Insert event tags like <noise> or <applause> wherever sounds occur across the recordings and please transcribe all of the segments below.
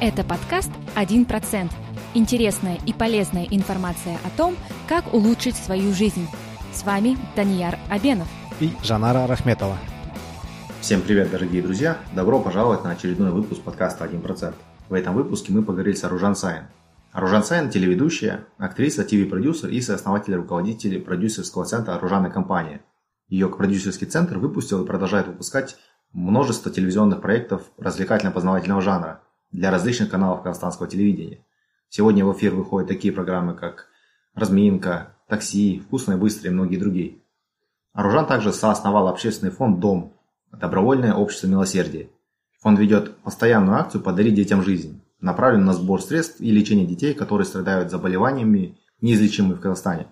Это подкаст «1%». Интересная и полезная информация о том, как улучшить свою жизнь. С вами Данияр Абенов и Жанара Рахметова. Всем привет, дорогие друзья! Добро пожаловать на очередной выпуск подкаста «1%». В этом выпуске мы поговорили с Аружан Саин. Аружан Саин – телеведущая, актриса, ТВ-продюсер и сооснователь руководитель продюсерского центра «Оружейная компания». Ее продюсерский центр выпустил и продолжает выпускать множество телевизионных проектов развлекательно-познавательного жанра для различных каналов казахстанского телевидения. Сегодня в эфир выходят такие программы, как «Разминка», «Такси», «Вкусно и быстро» и многие другие. Аружан также соосновал общественный фонд «Дом» – добровольное общество милосердия. Фонд ведет постоянную акцию «Подарить детям жизнь», направленную на сбор средств и лечение детей, которые страдают заболеваниями, неизлечимыми в Казахстане.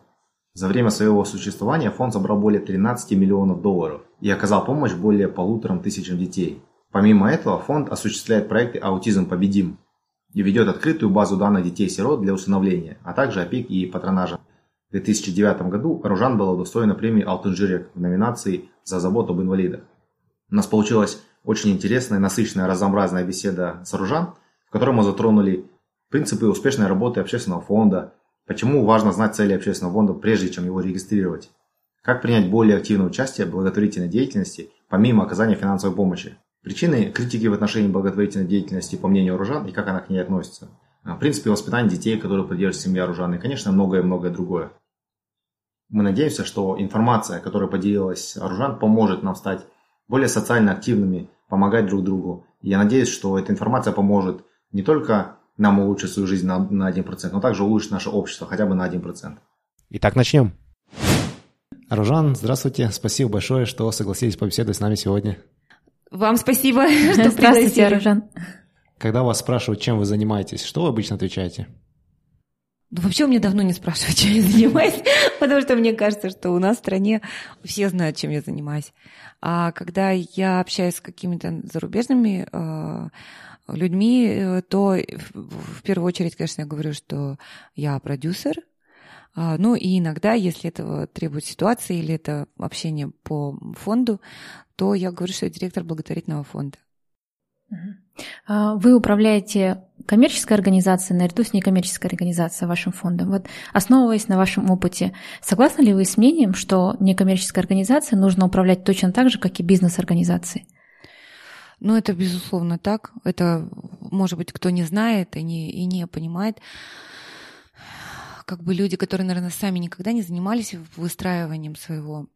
За время своего существования фонд собрал более 13 миллионов долларов и оказал помощь более полуторам тысячам детей. Помимо этого, фонд осуществляет проекты «Аутизм победим» и ведет открытую базу данных детей-сирот для усыновления, а также опеки и патронажа. В 2009 году Аружан была удостоена премии «Алтынжирек» в номинации «За заботу об инвалидах». У нас получилась очень интересная, насыщенная, разнообразная беседа с Аружан, в которой мы затронули принципы успешной работы общественного фонда, почему важно знать цели общественного фонда, прежде чем его регистрировать, как принять более активное участие в благотворительной деятельности, помимо оказания финансовой помощи, Причины критики в отношении благотворительной деятельности, по мнению Оружан, и как она к ней относится. А, в принципе, воспитание детей, которые поддерживает семья Оружан, и, конечно, многое-многое другое. Мы надеемся, что информация, которая поделилась Оружан, поможет нам стать более социально активными, помогать друг другу. И я надеюсь, что эта информация поможет не только нам улучшить свою жизнь на, на 1%, но также улучшить наше общество хотя бы на 1%. Итак, начнем. Аружан, здравствуйте. Спасибо большое, что согласились побеседовать с нами сегодня. Вам спасибо, <laughs> что Здравствуйте, Аружан. Когда вас спрашивают, чем вы занимаетесь, что вы обычно отвечаете? Ну, вообще у меня давно не спрашивают, <laughs> чем я занимаюсь, потому что мне кажется, что у нас в стране все знают, чем я занимаюсь. А когда я общаюсь с какими-то зарубежными э, людьми, э, то в первую очередь, конечно, я говорю, что я продюсер, а, ну и иногда, если этого требует ситуация или это общение по фонду, то я говорю, что я директор благотворительного фонда. А, вы управляете коммерческой организацией наряду с некоммерческой организацией вашим фондом. Вот основываясь на вашем опыте, согласны ли вы с мнением, что некоммерческой организацией нужно управлять точно так же, как и бизнес-организацией? Ну, это безусловно так. Это, может быть, кто не знает и не, и не понимает как бы люди, которые, наверное, сами никогда не занимались выстраиванием своего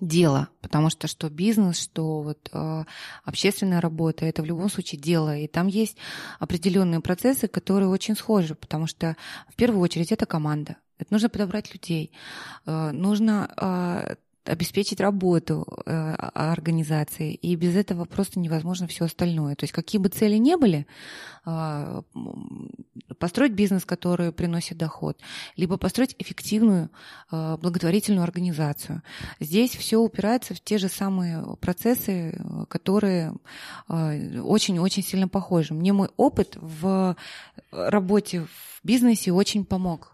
дела, потому что что бизнес, что вот э, общественная работа, это в любом случае дело, и там есть определенные процессы, которые очень схожи, потому что в первую очередь это команда, это нужно подобрать людей, э, нужно э, обеспечить работу э, организации, и без этого просто невозможно все остальное. То есть какие бы цели ни были, э, построить бизнес, который приносит доход, либо построить эффективную э, благотворительную организацию. Здесь все упирается в те же самые процессы, которые очень-очень сильно похожи. Мне мой опыт в работе в бизнесе очень помог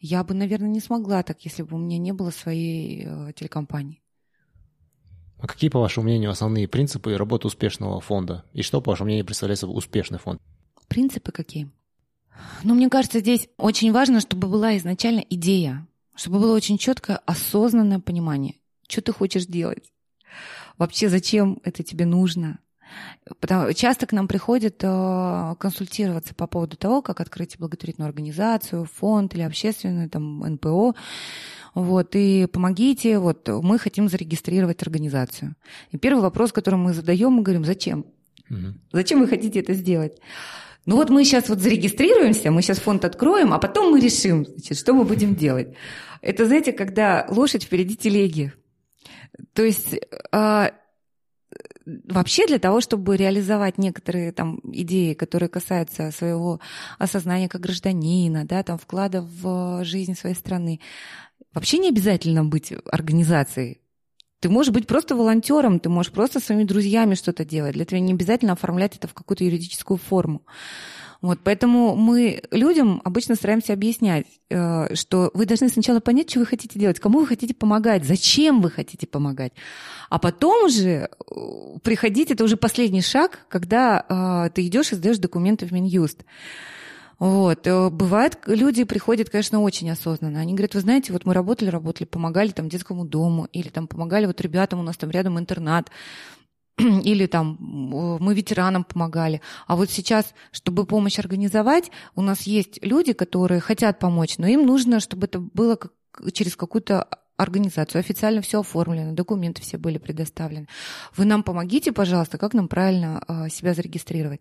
я бы, наверное, не смогла так, если бы у меня не было своей э, телекомпании. А какие, по вашему мнению, основные принципы работы успешного фонда? И что, по вашему мнению, представляет собой успешный фонд? Принципы какие? Ну, мне кажется, здесь очень важно, чтобы была изначально идея, чтобы было очень четкое, осознанное понимание, что ты хочешь делать. Вообще, зачем это тебе нужно? Потому, часто к нам приходят э, консультироваться по поводу того, как открыть благотворительную организацию, фонд или общественную, там, НПО. Вот, и помогите, вот, мы хотим зарегистрировать организацию. И первый вопрос, который мы задаем, мы говорим, зачем? Угу. Зачем вы хотите это сделать? Ну вот мы сейчас вот зарегистрируемся, мы сейчас фонд откроем, а потом мы решим, значит, что мы будем делать. Это, знаете, когда лошадь впереди телеги. То есть а, вообще для того, чтобы реализовать некоторые там идеи, которые касаются своего осознания как гражданина, да, там вклада в жизнь своей страны, вообще не обязательно быть организацией. Ты можешь быть просто волонтером, ты можешь просто своими друзьями что-то делать. Для этого не обязательно оформлять это в какую-то юридическую форму. Вот, поэтому мы людям обычно стараемся объяснять, э, что вы должны сначала понять, что вы хотите делать, кому вы хотите помогать, зачем вы хотите помогать. А потом уже э, приходить, это уже последний шаг, когда э, ты идешь и сдаешь документы в Минюст. Вот. Бывает, люди приходят, конечно, очень осознанно. Они говорят, вы знаете, вот мы работали, работали, помогали там детскому дому, или там помогали вот ребятам, у нас там рядом интернат. <clears throat> или там мы ветеранам помогали. А вот сейчас, чтобы помощь организовать, у нас есть люди, которые хотят помочь, но им нужно, чтобы это было как, через какую-то организацию. Официально все оформлено, документы все были предоставлены. Вы нам помогите, пожалуйста, как нам правильно а, себя зарегистрировать.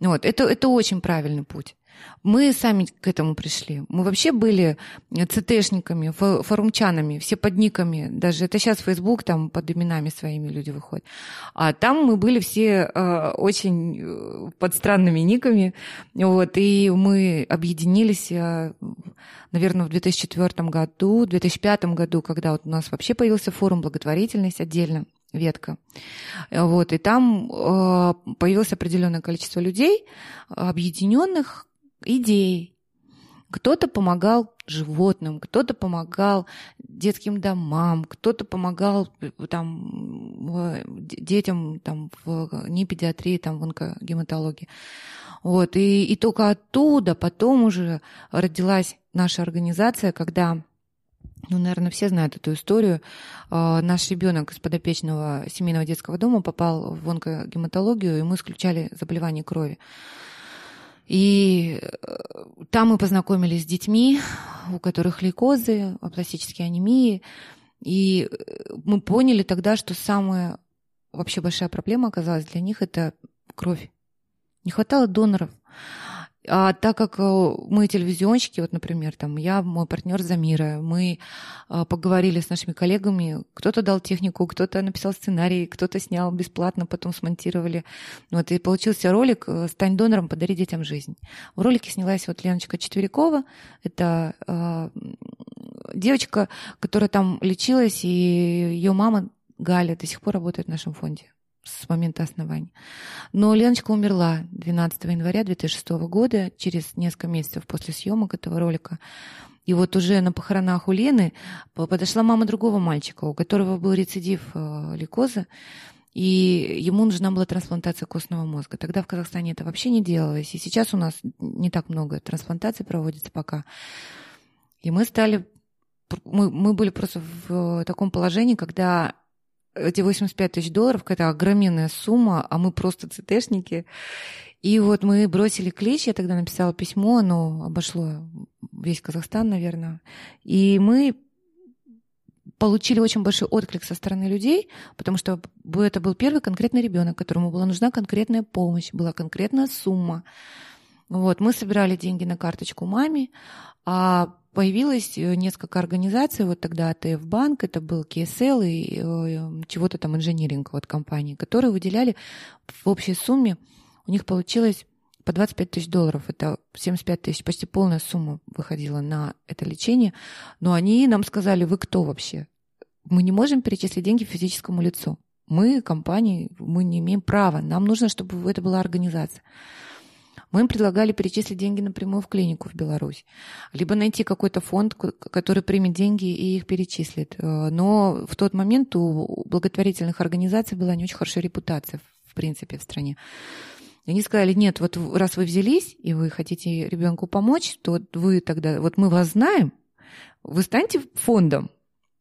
Вот, это, это очень правильный путь. Мы сами к этому пришли. Мы вообще были ЦТшниками, форумчанами, все под никами. Даже это сейчас Facebook там под именами своими люди выходят. А там мы были все э, очень э, под странными никами. Вот, и мы объединились, э, наверное, в 2004 году, в 2005 году, когда вот у нас вообще появился форум благотворительность отдельно ветка. Вот, и там э, появилось определенное количество людей, объединенных, идей. Кто-то помогал животным, кто-то помогал детским домам, кто-то помогал э, там, детям там, в не педиатрии, там, в онкогематологии. Вот, и, и только оттуда потом уже родилась наша организация, когда ну, наверное, все знают эту историю. А, наш ребенок из подопечного семейного детского дома попал в онкогематологию, и мы исключали заболевание крови. И э, там мы познакомились с детьми, у которых лейкозы, пластические анемии. И э, мы поняли тогда, что самая вообще большая проблема оказалась для них – это кровь. Не хватало доноров. А так как э, мы телевизионщики, вот, например, там я, мой партнер Замира, мы э, поговорили с нашими коллегами, кто-то дал технику, кто-то написал сценарий, кто-то снял бесплатно, потом смонтировали. Вот, и получился ролик э, «Стань донором, подари детям жизнь». В ролике снялась вот Леночка Четверякова, это э, девочка, которая там лечилась, и ее мама Галя до сих пор работает в нашем фонде с момента основания. Но Леночка умерла 12 января 2006 года, через несколько месяцев после съемок этого ролика. И вот уже на похоронах у Лены подошла мама другого мальчика, у которого был рецидив э, лейкоза, и ему нужна была трансплантация костного мозга. Тогда в Казахстане это вообще не делалось, и сейчас у нас не так много трансплантаций проводится пока. И мы стали, мы, мы были просто в таком положении, когда эти 85 тысяч долларов, какая-то огроменная сумма, а мы просто ЦТшники. И вот мы бросили клич, я тогда написала письмо, оно обошло весь Казахстан, наверное. И мы получили очень большой отклик со стороны людей, потому что это был первый конкретный ребенок, которому была нужна конкретная помощь, была конкретная сумма. Вот, мы собирали деньги на карточку маме, а появилось э, несколько организаций, вот тогда АТФ банк, это был КСЛ и э, чего-то там инжиниринг вот компании, которые выделяли в общей сумме, у них получилось по 25 тысяч долларов, это 75 тысяч, почти полная сумма выходила на это лечение, но они нам сказали, вы кто вообще? Мы не можем перечислить деньги физическому лицу. Мы, компании, мы не имеем права. Нам нужно, чтобы это была организация. Мы им предлагали перечислить деньги напрямую в клинику в Беларусь, либо найти какой-то фонд, который примет деньги и их перечислит. Э, но в тот момент у благотворительных организаций была не очень хорошая репутация, в принципе, в стране. И они сказали, нет, вот раз вы взялись, и вы хотите ребенку помочь, то вы тогда, вот мы вас знаем, вы станьте фондом.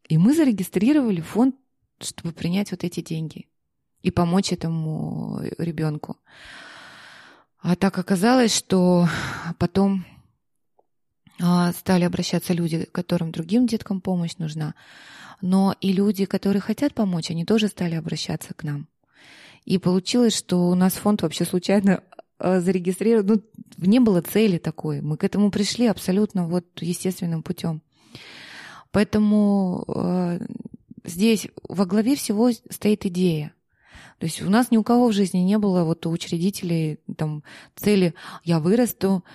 И мы зарегистрировали фонд, чтобы принять вот эти деньги и помочь этому ребенку. А так оказалось, что потом а, стали обращаться люди, которым другим деткам помощь нужна. Но и люди, которые хотят помочь, они тоже стали обращаться к нам. И получилось, что у нас фонд вообще случайно а, зарегистрирован. Ну, не было цели такой. Мы к этому пришли абсолютно вот естественным путем. Поэтому э, здесь во главе всего стоит идея. То есть у нас ни у кого в жизни не было вот у учредителей там цели «я вырасту,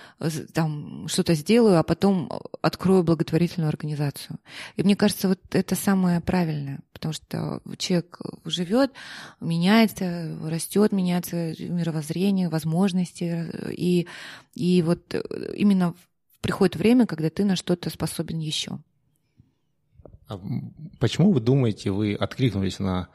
там что-то сделаю, а потом открою благотворительную организацию». И мне кажется, вот это самое правильное, потому что человек живет, меняется, растет, меняется мировоззрение, возможности, и, и вот именно приходит время, когда ты на что-то способен еще. А почему вы думаете, вы откликнулись на,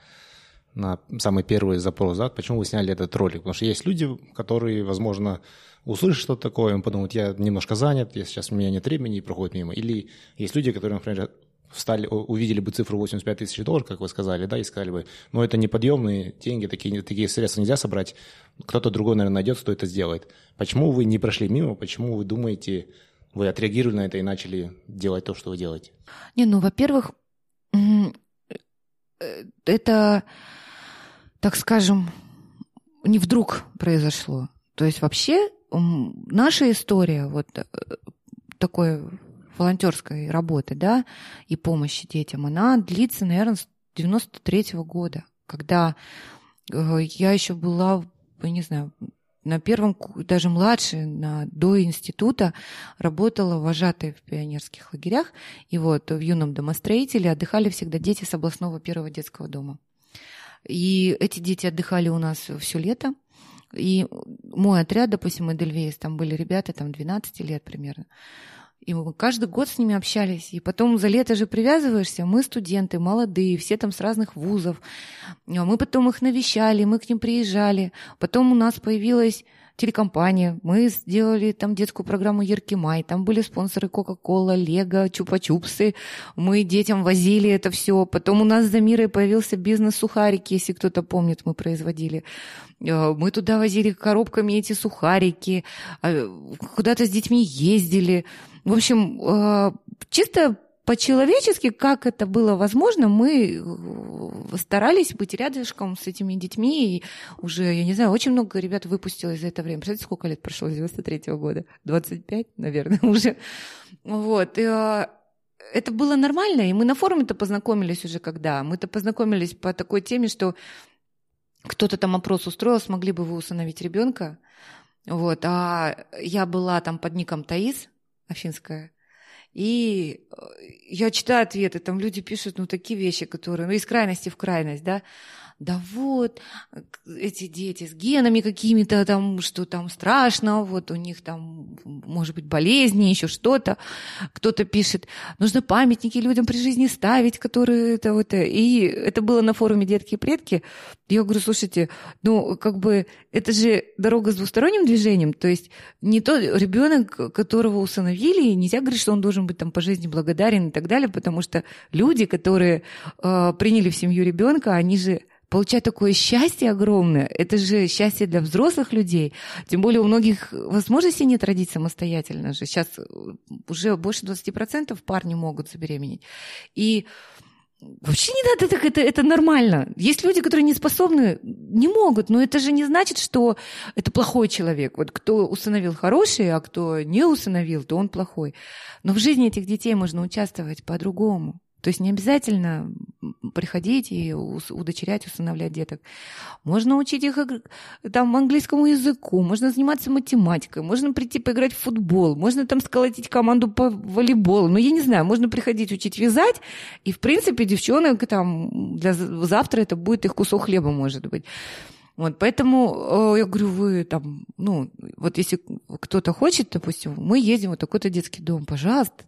на самый первый запрос, да? Почему вы сняли этот ролик? Потому что есть люди, которые, возможно, услышат что-то такое, им подумают, я немножко занят, я сейчас у меня нет времени и проходит мимо. Или есть люди, которые, например, встали, увидели бы цифру 85 тысяч долларов, как вы сказали, да, и сказали бы, ну, это неподъемные деньги, такие, такие средства нельзя собрать, кто-то другой, наверное, найдет, кто это сделает. Почему вы не прошли мимо, почему вы думаете, вы отреагировали на это и начали делать то, что вы делаете? Не, ну, во-первых, э, это, так скажем, не вдруг произошло. То есть вообще наша история вот э, такой волонтерской работы, да, и помощи детям, она длится, наверное, с 93 -го года, когда э, я еще была, не знаю, на первом, даже младше, на, до института работала вожатой в пионерских лагерях. И вот в юном домостроителе отдыхали всегда дети с областного первого детского дома. И эти дети отдыхали у нас все лето. И мой отряд, допустим, Эдельвейс, там были ребята, там 12 лет примерно. И мы каждый год с ними общались. И потом за лето же привязываешься. Мы студенты, молодые, все там с разных вузов. А мы потом их навещали, мы к ним приезжали. Потом у нас появилась телекомпания. Мы сделали там детскую программу «Яркий май». Там были спонсоры Кока-Кола, Лего, Чупа-Чупсы. Мы детям возили это все. Потом у нас за мирой появился бизнес «Сухарики», если кто-то помнит, мы производили. Э, мы туда возили коробками эти сухарики, а, куда-то с детьми ездили. В общем, э, чисто по-человечески, как это было возможно, мы э, старались быть рядышком с этими детьми. И уже, я не знаю, очень много ребят выпустилось за это время. Представляете, сколько лет прошло с 93 -го года? 25, наверное, <laughs> уже. Вот. И, э, это было нормально, и мы на форуме-то познакомились уже когда. Мы-то познакомились по такой теме, что кто-то там опрос устроил, смогли бы вы усыновить ребенка. Вот. А я была там под ником Таис, Афинская. И э, я читаю ответы, там люди пишут, ну, такие вещи, которые, ну, из крайности в крайность, да да вот, эти дети с генами какими-то там, что там страшно, вот у них там, может быть, болезни, еще что-то. Кто-то пишет, нужно памятники людям при жизни ставить, которые это вот... И это было на форуме «Детки и предки». Я говорю, слушайте, ну, как бы, это же дорога с двусторонним движением, то есть не тот ребенок, которого усыновили, нельзя говорить, что он должен быть там по жизни благодарен и так далее, потому что люди, которые э, приняли в семью ребенка, они же получать такое счастье огромное. Это же счастье для взрослых людей. Тем более у многих возможностей нет родить самостоятельно же. Сейчас э, уже больше 20% парни могут забеременеть. И Вообще не надо так, это, это нормально. Есть люди, которые не способны, не могут, но это же не значит, что это плохой человек. Вот кто усыновил хороший, а кто не усыновил, то он плохой. Но в жизни этих детей можно участвовать по-другому. То есть не обязательно приходить и удочерять, усыновлять деток. Можно учить их там, английскому языку, можно заниматься математикой, можно прийти поиграть в футбол, можно там сколотить команду по волейболу. Ну, я не знаю, можно приходить учить вязать, и, в принципе, девчонок там для завтра это будет их кусок хлеба, может быть. Вот, поэтому э, я говорю, вы там, ну, вот если кто-то хочет, допустим, мы едем в такой-то детский дом, пожалуйста,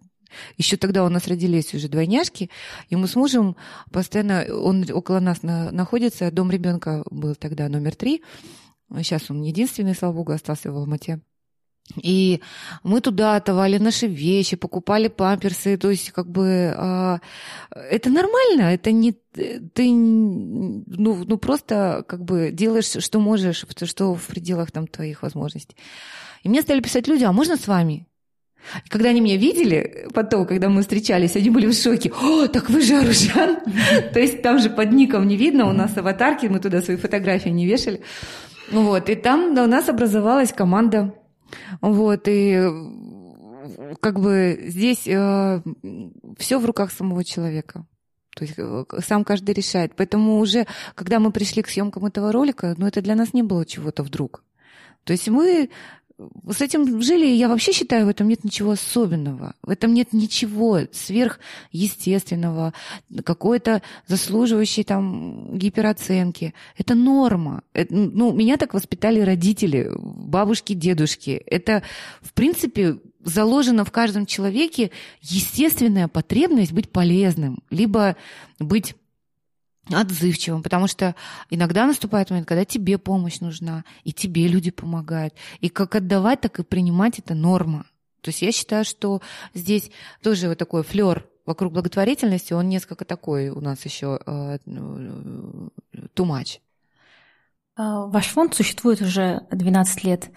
еще тогда у нас родились уже двойняшки, и мы с мужем постоянно, он около нас на, находится, дом ребенка был тогда номер три, сейчас он единственный, слава богу, остался в Алмате. И мы туда отдавали наши вещи, покупали памперсы, то есть как бы э, это нормально, это не ты ну, ну просто как бы делаешь, что можешь, что в пределах там твоих возможностей. И мне стали писать люди, а можно с вами? Когда они меня видели, потом, когда мы встречались, они были в шоке. О, так вы же Аружан! <laughs> То есть там же под ником не видно, у нас аватарки, мы туда свои фотографии не вешали. Вот, и там у нас образовалась команда. Вот, и как бы здесь э, все в руках самого человека. То есть э, сам каждый решает. Поэтому уже, когда мы пришли к съемкам этого ролика, ну, это для нас не было чего-то вдруг. То есть мы с этим жили, я вообще считаю, в этом нет ничего особенного. В этом нет ничего сверхъестественного, какой-то заслуживающей там гипероценки. Это норма. Это, ну, меня так воспитали родители, бабушки, дедушки. Это, в принципе, заложена в каждом человеке естественная потребность быть полезным, либо быть отзывчивым, потому что иногда наступает момент, когда тебе помощь нужна, и тебе люди помогают. И как отдавать, так и принимать это норма. То есть я считаю, что здесь тоже вот такой флер вокруг благотворительности, он несколько такой у нас еще э, ну, ваш фонд существует уже 12 лет.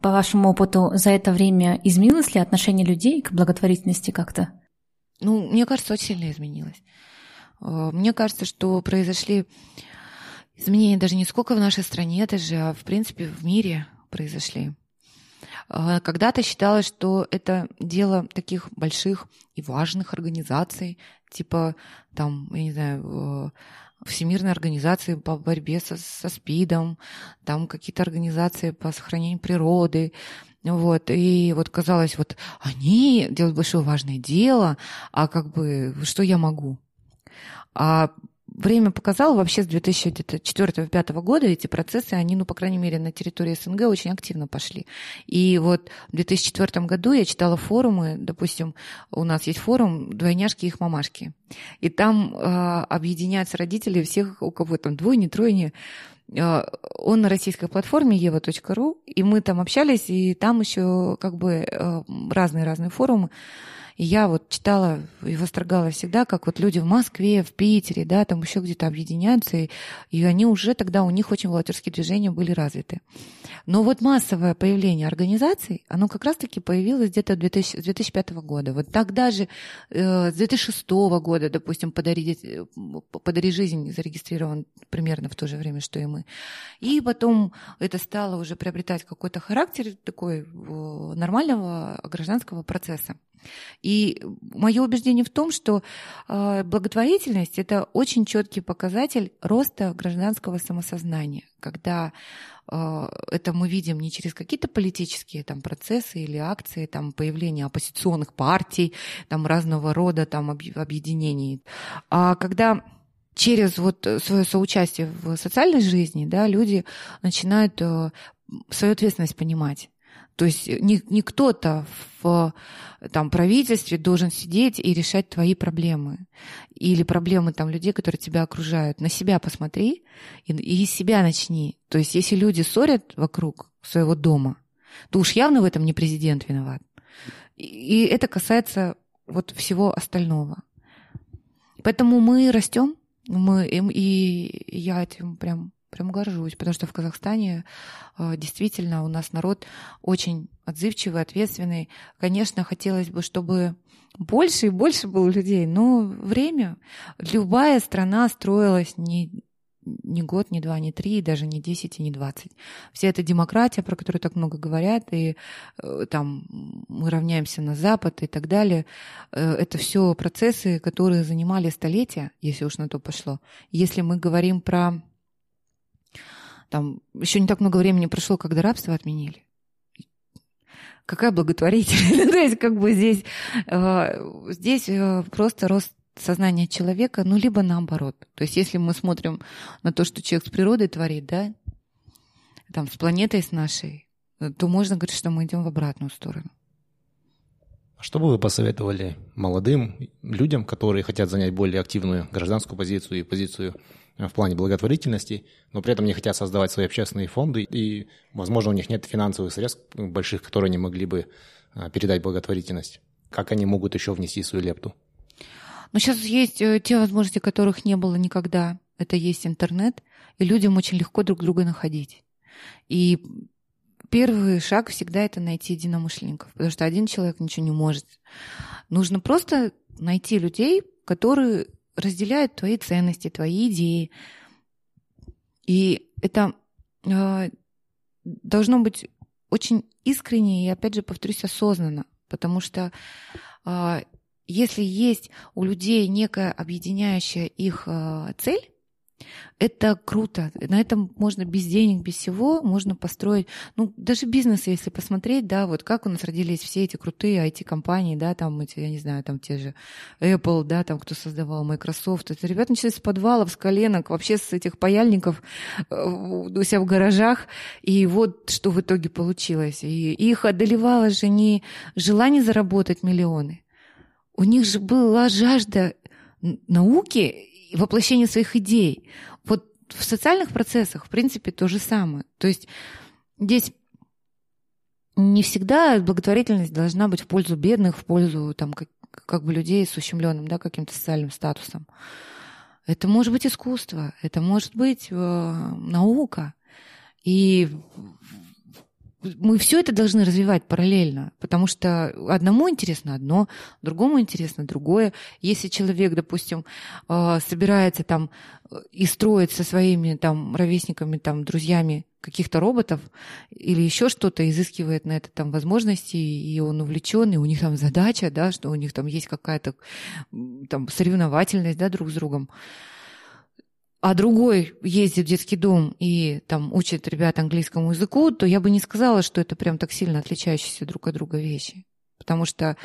По вашему опыту, за это время изменилось ли отношение людей к благотворительности как-то? Ну, мне кажется, очень сильно изменилось. А, мне кажется, что произошли изменения даже не сколько в нашей стране даже, а в принципе в мире произошли. А, когда-то считалось, что это дело таких больших и важных организаций, типа там, я не знаю, Всемирной организации по борьбе со, со СПИДом, там какие-то организации по сохранению природы. Вот, и вот казалось, вот они делают большое важное дело, а как бы что я могу? А Время показало, вообще с 2004-2005 года эти процессы, они, ну, по крайней мере, на территории СНГ очень активно пошли. И вот в 2004 году я читала форумы, допустим, у нас есть форум «Двойняшки и их мамашки». И там э, объединяются родители всех, у кого там двойни, тройни, а, он на российской платформе ева.ру, и мы там общались, и там еще как бы э, разные-разные форумы. И я вот читала и восторгалась всегда, как вот люди в Москве, в Питере, да, там еще где-то объединяются, и, и они уже тогда, у них очень волонтерские движения были развиты. Но вот массовое появление организаций, оно как раз-таки появилось где-то 2000, с 2005 года. Вот тогда же, э, с 2006 года, допустим, «Подари, э, «Подари жизнь» зарегистрирован примерно в то же время, что и мы. И потом это стало уже приобретать какой-то характер такой э, нормального гражданского процесса. И мое убеждение в том, что э, благотворительность это очень четкий показатель роста гражданского самосознания, когда э, это мы видим не через какие-то политические там процессы или акции, там появление оппозиционных партий, там разного рода там объединений, а когда через вот свое соучастие в социальной жизни, да, люди начинают э, свою ответственность понимать. То есть не, не кто-то в там, правительстве должен сидеть и решать твои проблемы. Или проблемы там, людей, которые тебя окружают. На себя посмотри и, и себя начни. То есть если люди ссорят вокруг своего дома, то уж явно в этом не президент виноват. И, и это касается вот всего остального. Поэтому мы растем, мы, и я этим прям прям горжусь, потому что в Казахстане э, действительно у нас народ очень отзывчивый, ответственный. Конечно, хотелось бы, чтобы больше и больше было людей, но время. Любая страна строилась не, не год, не два, не три, даже не десять и не двадцать. Вся эта демократия, про которую так много говорят, и э, там мы равняемся на Запад и так далее, э, это все процессы, которые занимали столетия, если уж на то пошло. Если мы говорим про там еще не так много времени прошло, когда рабство отменили. Какая благотворительность? <laughs> То есть как бы здесь, э, здесь э, просто рост сознания человека, ну, либо наоборот. То есть если мы смотрим на то, что человек с природой творит, да, там, с планетой с нашей, то можно говорить, что мы идем в обратную сторону. А что бы вы посоветовали молодым людям, которые хотят занять более активную гражданскую позицию и позицию Э, в плане благотворительности, но при этом не хотят создавать свои общественные фонды, и, возможно, у них нет финансовых средств больших, которые они могли бы э, передать благотворительность. Как они могут еще внести свою лепту? Но сейчас есть э, те возможности, которых не было никогда. Это есть интернет, и людям очень легко друг друга находить. И первый шаг всегда это найти единомышленников, потому что один человек ничего не может. Нужно просто найти людей, которые разделяют твои ценности, твои идеи. И это э, должно быть очень искренне и, опять же, повторюсь, осознанно, потому что э, если есть у людей некая объединяющая их э, цель, это круто. На этом можно без денег, без всего, можно построить, ну, даже бизнес, если посмотреть, да, вот как у нас родились все эти крутые IT-компании, да, там эти, я не знаю, там те же Apple, да, там кто создавал Microsoft. Это ребята начали с подвалов, с коленок, вообще с этих паяльников э, у себя в гаражах. И вот что в итоге получилось. И их одолевало же не желание заработать миллионы. У них же была жажда науки воплощение своих идей. Вот в социальных процессах, в принципе, то же самое. То есть здесь не всегда благотворительность должна быть в пользу бедных, в пользу там, как, как бы людей с ущемленным да, каким-то социальным статусом. Это может быть искусство, это может быть э, наука. И мы все это должны развивать параллельно, потому что одному интересно одно, другому интересно другое. Если человек, допустим, э, собирается там э, и строит со своими там ровесниками, там, друзьями каких-то роботов или еще что-то, изыскивает на это там возможности, и он увлечен, и у них там задача, да, что у них там есть какая-то там соревновательность, да, друг с другом, а другой ездит в детский дом и там учит ребят английскому языку, то я бы не сказала, что это прям так сильно отличающиеся друг от друга вещи. Потому что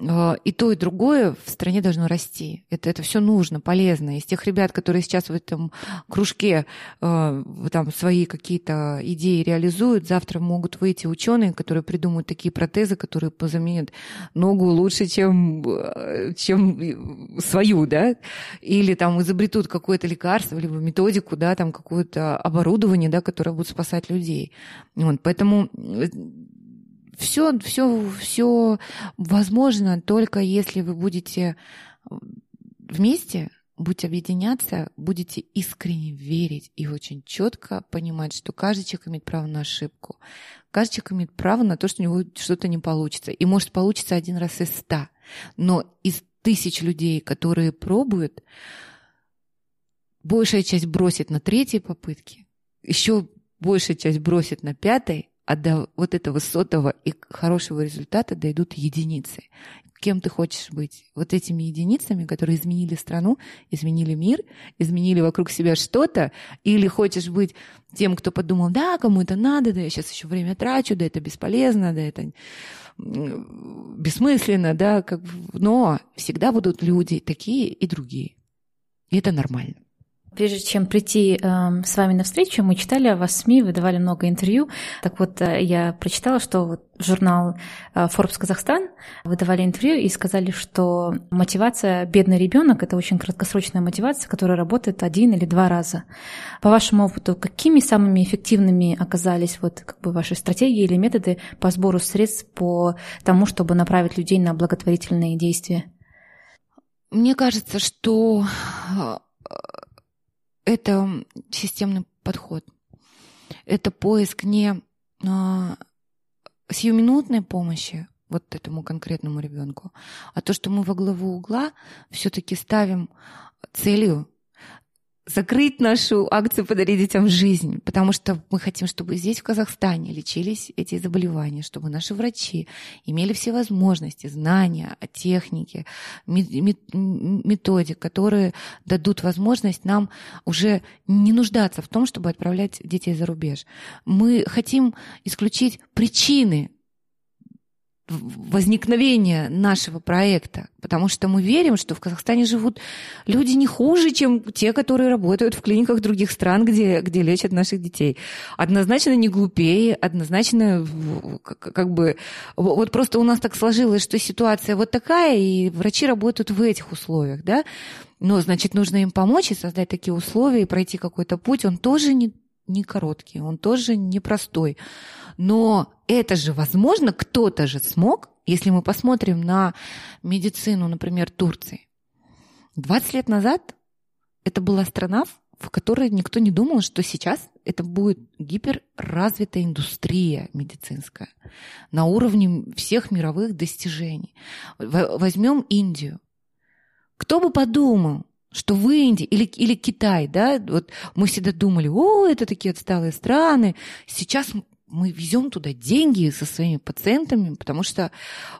и то, и другое в стране должно расти. Это, это все нужно, полезно. Из тех ребят, которые сейчас в этом кружке э, там свои какие-то идеи реализуют, завтра могут выйти ученые, которые придумают такие протезы, которые заменят ногу лучше, чем, чем свою, да, или там изобретут какое-то лекарство, либо методику, да, там какое-то оборудование, да, которое будет спасать людей. Вот, поэтому все, все, все возможно только если вы будете вместе, будете объединяться, будете искренне верить и очень четко понимать, что каждый человек имеет право на ошибку. Каждый человек имеет право на то, что у него что-то не получится. И может получиться один раз из ста. Но из тысяч людей, которые пробуют, большая часть бросит на третьей попытке, еще большая часть бросит на пятой, а до вот этого сотого и хорошего результата дойдут единицы. Кем ты хочешь быть? Вот этими единицами, которые изменили страну, изменили мир, изменили вокруг себя что-то, или хочешь быть тем, кто подумал, да, кому это надо, да, я сейчас еще время трачу, да, это бесполезно, да, это бессмысленно, да, как... но всегда будут люди такие и другие. И это нормально. Прежде чем прийти э, с вами на встречу, мы читали о вас в СМИ, вы давали много интервью. Так вот, э, я прочитала, что вот журнал э, Forbes Казахстан вы давали интервью и сказали, что мотивация бедный ребенок это очень краткосрочная мотивация, которая работает один или два раза. По вашему опыту, какими самыми эффективными оказались вот как бы ваши стратегии или методы по сбору средств по тому, чтобы направить людей на благотворительные действия? Мне кажется, что э, это системный подход. Это поиск не а, сиюминутной помощи вот этому конкретному ребенку, а то, что мы во главу угла все-таки ставим целью закрыть нашу акцию «Подарить детям жизнь», потому что мы хотим, чтобы здесь, в Казахстане, лечились эти заболевания, чтобы наши врачи имели все возможности, знания о технике, методик, которые дадут возможность нам уже не нуждаться в том, чтобы отправлять детей за рубеж. Мы хотим исключить причины возникновения нашего проекта, потому что мы верим, что в Казахстане живут люди не хуже, чем те, которые работают в клиниках других стран, где, где лечат наших детей. Однозначно не глупее, однозначно как бы... Вот просто у нас так сложилось, что ситуация вот такая, и врачи работают в этих условиях, да? Но, значит, нужно им помочь и создать такие условия, и пройти какой-то путь. Он тоже не, не короткий, он тоже непростой. Но это же возможно, кто-то же смог, если мы посмотрим на медицину, например, Турции. 20 лет назад это была страна, в которой никто не думал, что сейчас это будет гиперразвитая индустрия медицинская на уровне всех мировых достижений. Возьмем Индию. Кто бы подумал, что в Индии или, или Китай, да, вот мы всегда думали, о, это такие отсталые страны. Сейчас мы везем туда деньги со своими пациентами, потому что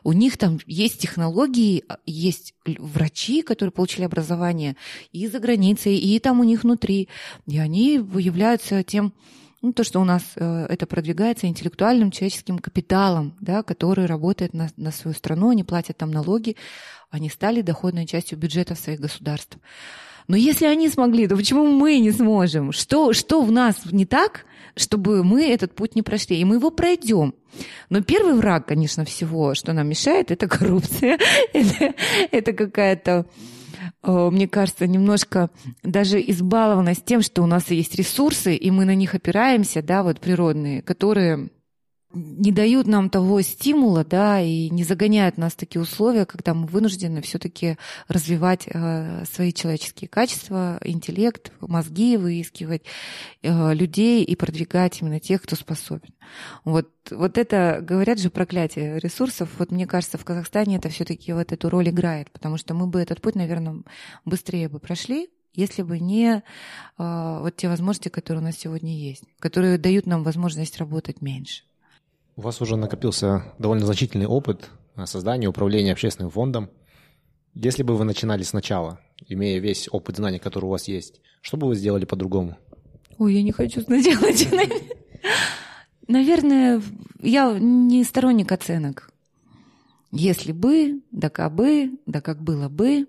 у них там есть технологии, есть врачи, которые получили образование и за границей, и там у них внутри. И они являются тем, ну, то, что у нас э, это продвигается интеллектуальным человеческим капиталом, да, который работает на, на свою страну, они платят там налоги, они стали доходной частью бюджета своих государств. Но если они смогли, то почему мы не сможем? Что, что в нас не так, чтобы мы этот путь не прошли? И мы его пройдем. Но первый враг, конечно, всего, что нам мешает, это коррупция. <laughs> это, это какая-то э, мне кажется, немножко даже избалованность тем, что у нас есть ресурсы, и мы на них опираемся, да, вот природные, которые не дают нам того стимула, да, и не загоняют нас в такие условия, когда мы вынуждены все-таки развивать э, свои человеческие качества, интеллект, мозги выискивать э, людей и продвигать именно тех, кто способен. Вот, вот это, говорят же, проклятие ресурсов. Вот мне кажется, в Казахстане это все-таки вот эту роль играет, потому что мы бы этот путь, наверное, быстрее бы прошли, если бы не э, вот те возможности, которые у нас сегодня есть, которые дают нам возможность работать меньше. У вас уже накопился довольно значительный опыт создания управления общественным фондом. Если бы вы начинали сначала, имея весь опыт знаний, который у вас есть, что бы вы сделали по-другому? Ой, я не хочу начинать. <laughs> Наверное, я не сторонник оценок. Если бы, да как бы, да как было бы.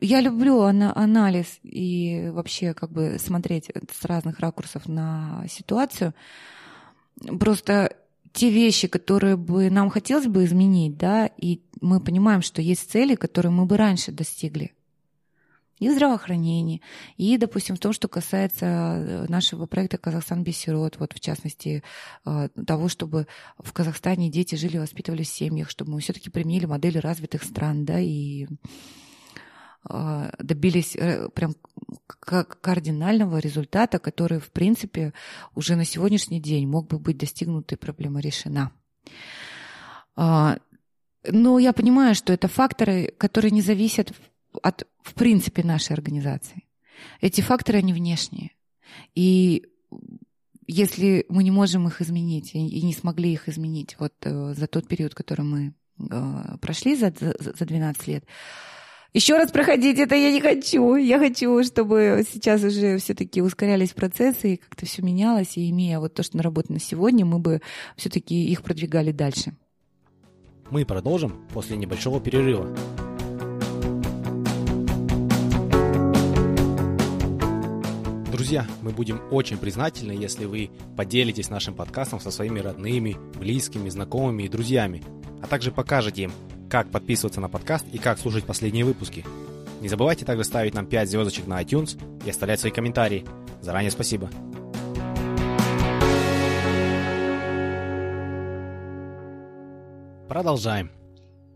Я люблю анализ и вообще как бы смотреть с разных ракурсов на ситуацию. Просто те вещи, которые бы нам хотелось бы изменить, да, и мы понимаем, что есть цели, которые мы бы раньше достигли. И в здравоохранении, и, допустим, в том, что касается э, нашего проекта «Казахстан без сирот», вот в частности э, того, чтобы в Казахстане дети жили, воспитывались в семьях, чтобы мы все-таки применили модели развитых стран, да, и добились э, прям кардинального результата, который, в принципе, уже на сегодняшний день мог бы быть достигнут и проблема решена. А, но я понимаю, что это факторы, которые не зависят от, в принципе, нашей организации. Эти факторы, они внешние. И если мы не можем их изменить и не смогли их изменить вот э, за тот период, который мы э, прошли за, за 12 лет, еще раз проходить это я не хочу. Я хочу, чтобы сейчас уже все-таки ускорялись процессы и как-то все менялось. И имея вот то, что наработано сегодня, мы бы все-таки их продвигали дальше. Мы продолжим после небольшого перерыва. Друзья, мы будем очень признательны, если вы поделитесь нашим подкастом со своими родными, близкими, знакомыми и друзьями, а также покажете им, как подписываться на подкаст и как слушать последние выпуски. Не забывайте также ставить нам 5 звездочек на iTunes и оставлять свои комментарии. Заранее спасибо. Продолжаем.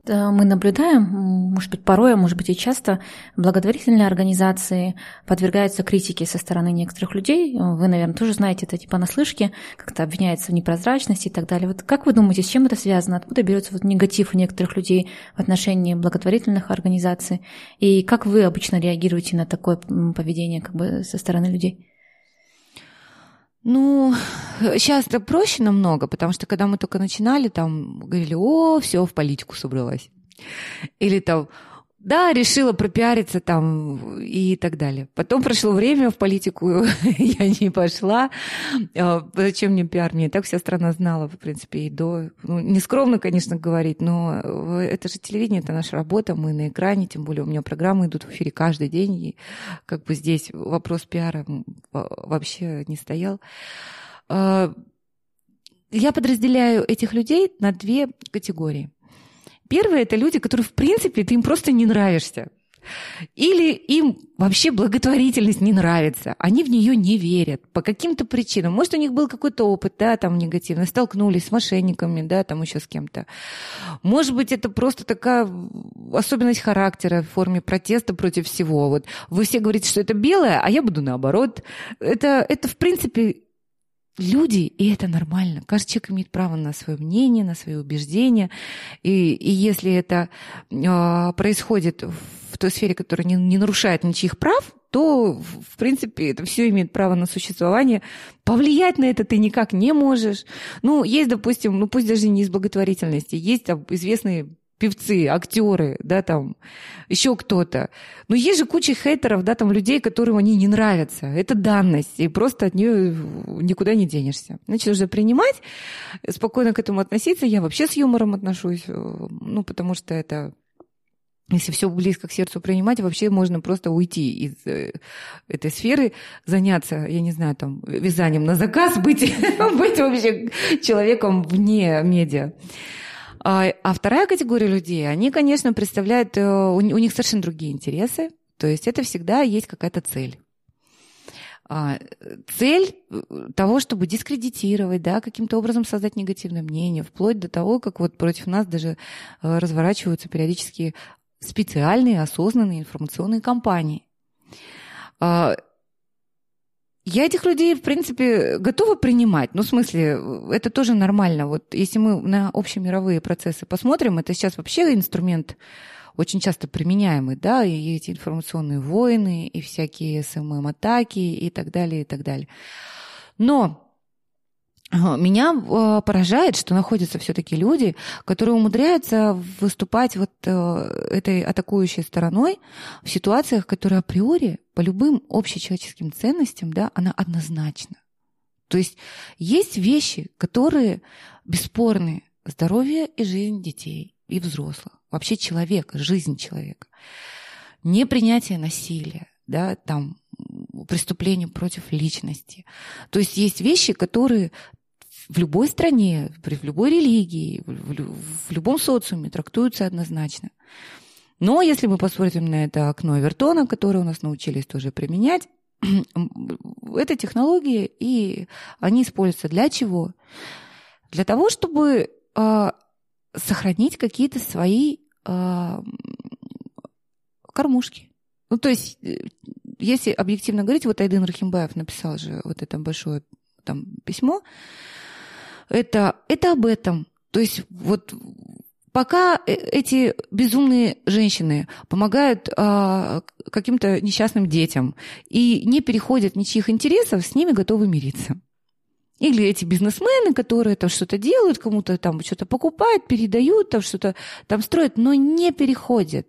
Мы наблюдаем, может быть, порой, а может быть и часто, благотворительные организации подвергаются критике со стороны некоторых людей. Вы, наверное, тоже знаете это типа наслышке, как-то обвиняется в непрозрачности и так далее. Вот как вы думаете, с чем это связано? Откуда берется вот негатив у некоторых людей в отношении благотворительных организаций? И как вы обычно реагируете на такое поведение как бы со стороны людей? Ну, сейчас это проще намного, потому что когда мы только начинали, там говорили, о, все, в политику собралась. Или там, да, решила пропиариться там и так далее. Потом прошло время в политику, <laughs> я не пошла. А, зачем мне пиар? Мне так вся страна знала, в принципе, и до. Ну, нескромно, конечно, говорить, но это же телевидение, это наша работа, мы на экране, тем более у меня программы идут в эфире каждый день, и как бы здесь вопрос пиара вообще не стоял. А, я подразделяю этих людей на две категории – Первое – это люди, которые, в принципе, ты им просто не нравишься. Или им вообще благотворительность не нравится, они в нее не верят по каким-то причинам. Может, у них был какой-то опыт, да, там негативный, столкнулись с мошенниками, да, там еще с кем-то. Может быть, это просто такая особенность характера в форме протеста против всего. Вот вы все говорите, что это белое, а я буду наоборот. Это, это в принципе, люди, и это нормально. Каждый человек имеет право на свое мнение, на свои убеждения. И, и если это э, происходит в той сфере, которая не, не нарушает ничьих прав, то, в принципе, это все имеет право на существование. Повлиять на это ты никак не можешь. Ну, есть, допустим, ну пусть даже не из благотворительности, есть там известные певцы, актеры, да, там, еще кто-то. Но есть же куча хейтеров, да, там, людей, которым они не нравятся. Это данность, и просто от нее никуда не денешься. Значит, нужно принимать, спокойно к этому относиться. Я вообще с юмором отношусь, ну, потому что это если все близко к сердцу принимать, вообще можно просто уйти из э, этой сферы, заняться, я не знаю, там, вязанием на заказ, быть, <laughs> быть вообще человеком вне медиа. А, а вторая категория людей, они, конечно, представляют, э, у, у них совершенно другие интересы, то есть это всегда есть какая-то цель а, цель э, того, чтобы дискредитировать, да, каким-то образом создать негативное мнение, вплоть до того, как вот против нас даже э, разворачиваются периодически специальные осознанные информационные кампании. Я этих людей, в принципе, готова принимать. Ну, в смысле, это тоже нормально. Вот если мы на общемировые процессы посмотрим, это сейчас вообще инструмент очень часто применяемый, да, и эти информационные войны, и всякие СММ-атаки, и так далее, и так далее. Но меня а, поражает, что находятся все-таки люди, которые умудряются выступать вот э, этой атакующей стороной в ситуациях, которые априори по любым общечеловеческим ценностям, да, она однозначна. То есть есть вещи, которые бесспорны. Здоровье и жизнь детей и взрослых. Вообще человека, жизнь человека. Непринятие насилия, да, там, преступления против личности. То есть есть вещи, которые в любой стране, в любой религии, в любом социуме трактуются однозначно. Но если мы посмотрим на это окно Эвертона, которое у нас научились тоже применять, <clears throat> это технологии, и они используются для чего? Для того, чтобы э, сохранить какие-то свои э, кормушки. Ну, то есть, э, если объективно говорить, вот Айдын Рахимбаев написал же вот это большое там письмо, это, это об этом. То есть вот пока э, эти безумные женщины помогают а, каким-то несчастным детям и не переходят ничьих интересов, с ними готовы мириться. Или эти бизнесмены, которые там что-то делают, кому-то там что-то покупают, передают, там что-то там строят, но не переходят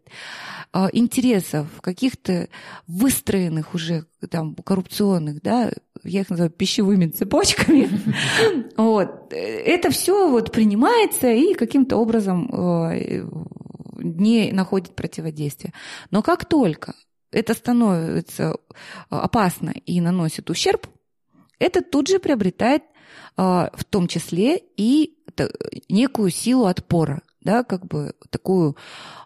интересов каких-то выстроенных уже там коррупционных, да, я их называю пищевыми цепочками. <laughs> Вот. Это все вот принимается и каким-то образом э, не находит противодействия. Но как только это становится опасно и наносит ущерб, это тут же приобретает э, в том числе и некую силу отпора, да, как бы такую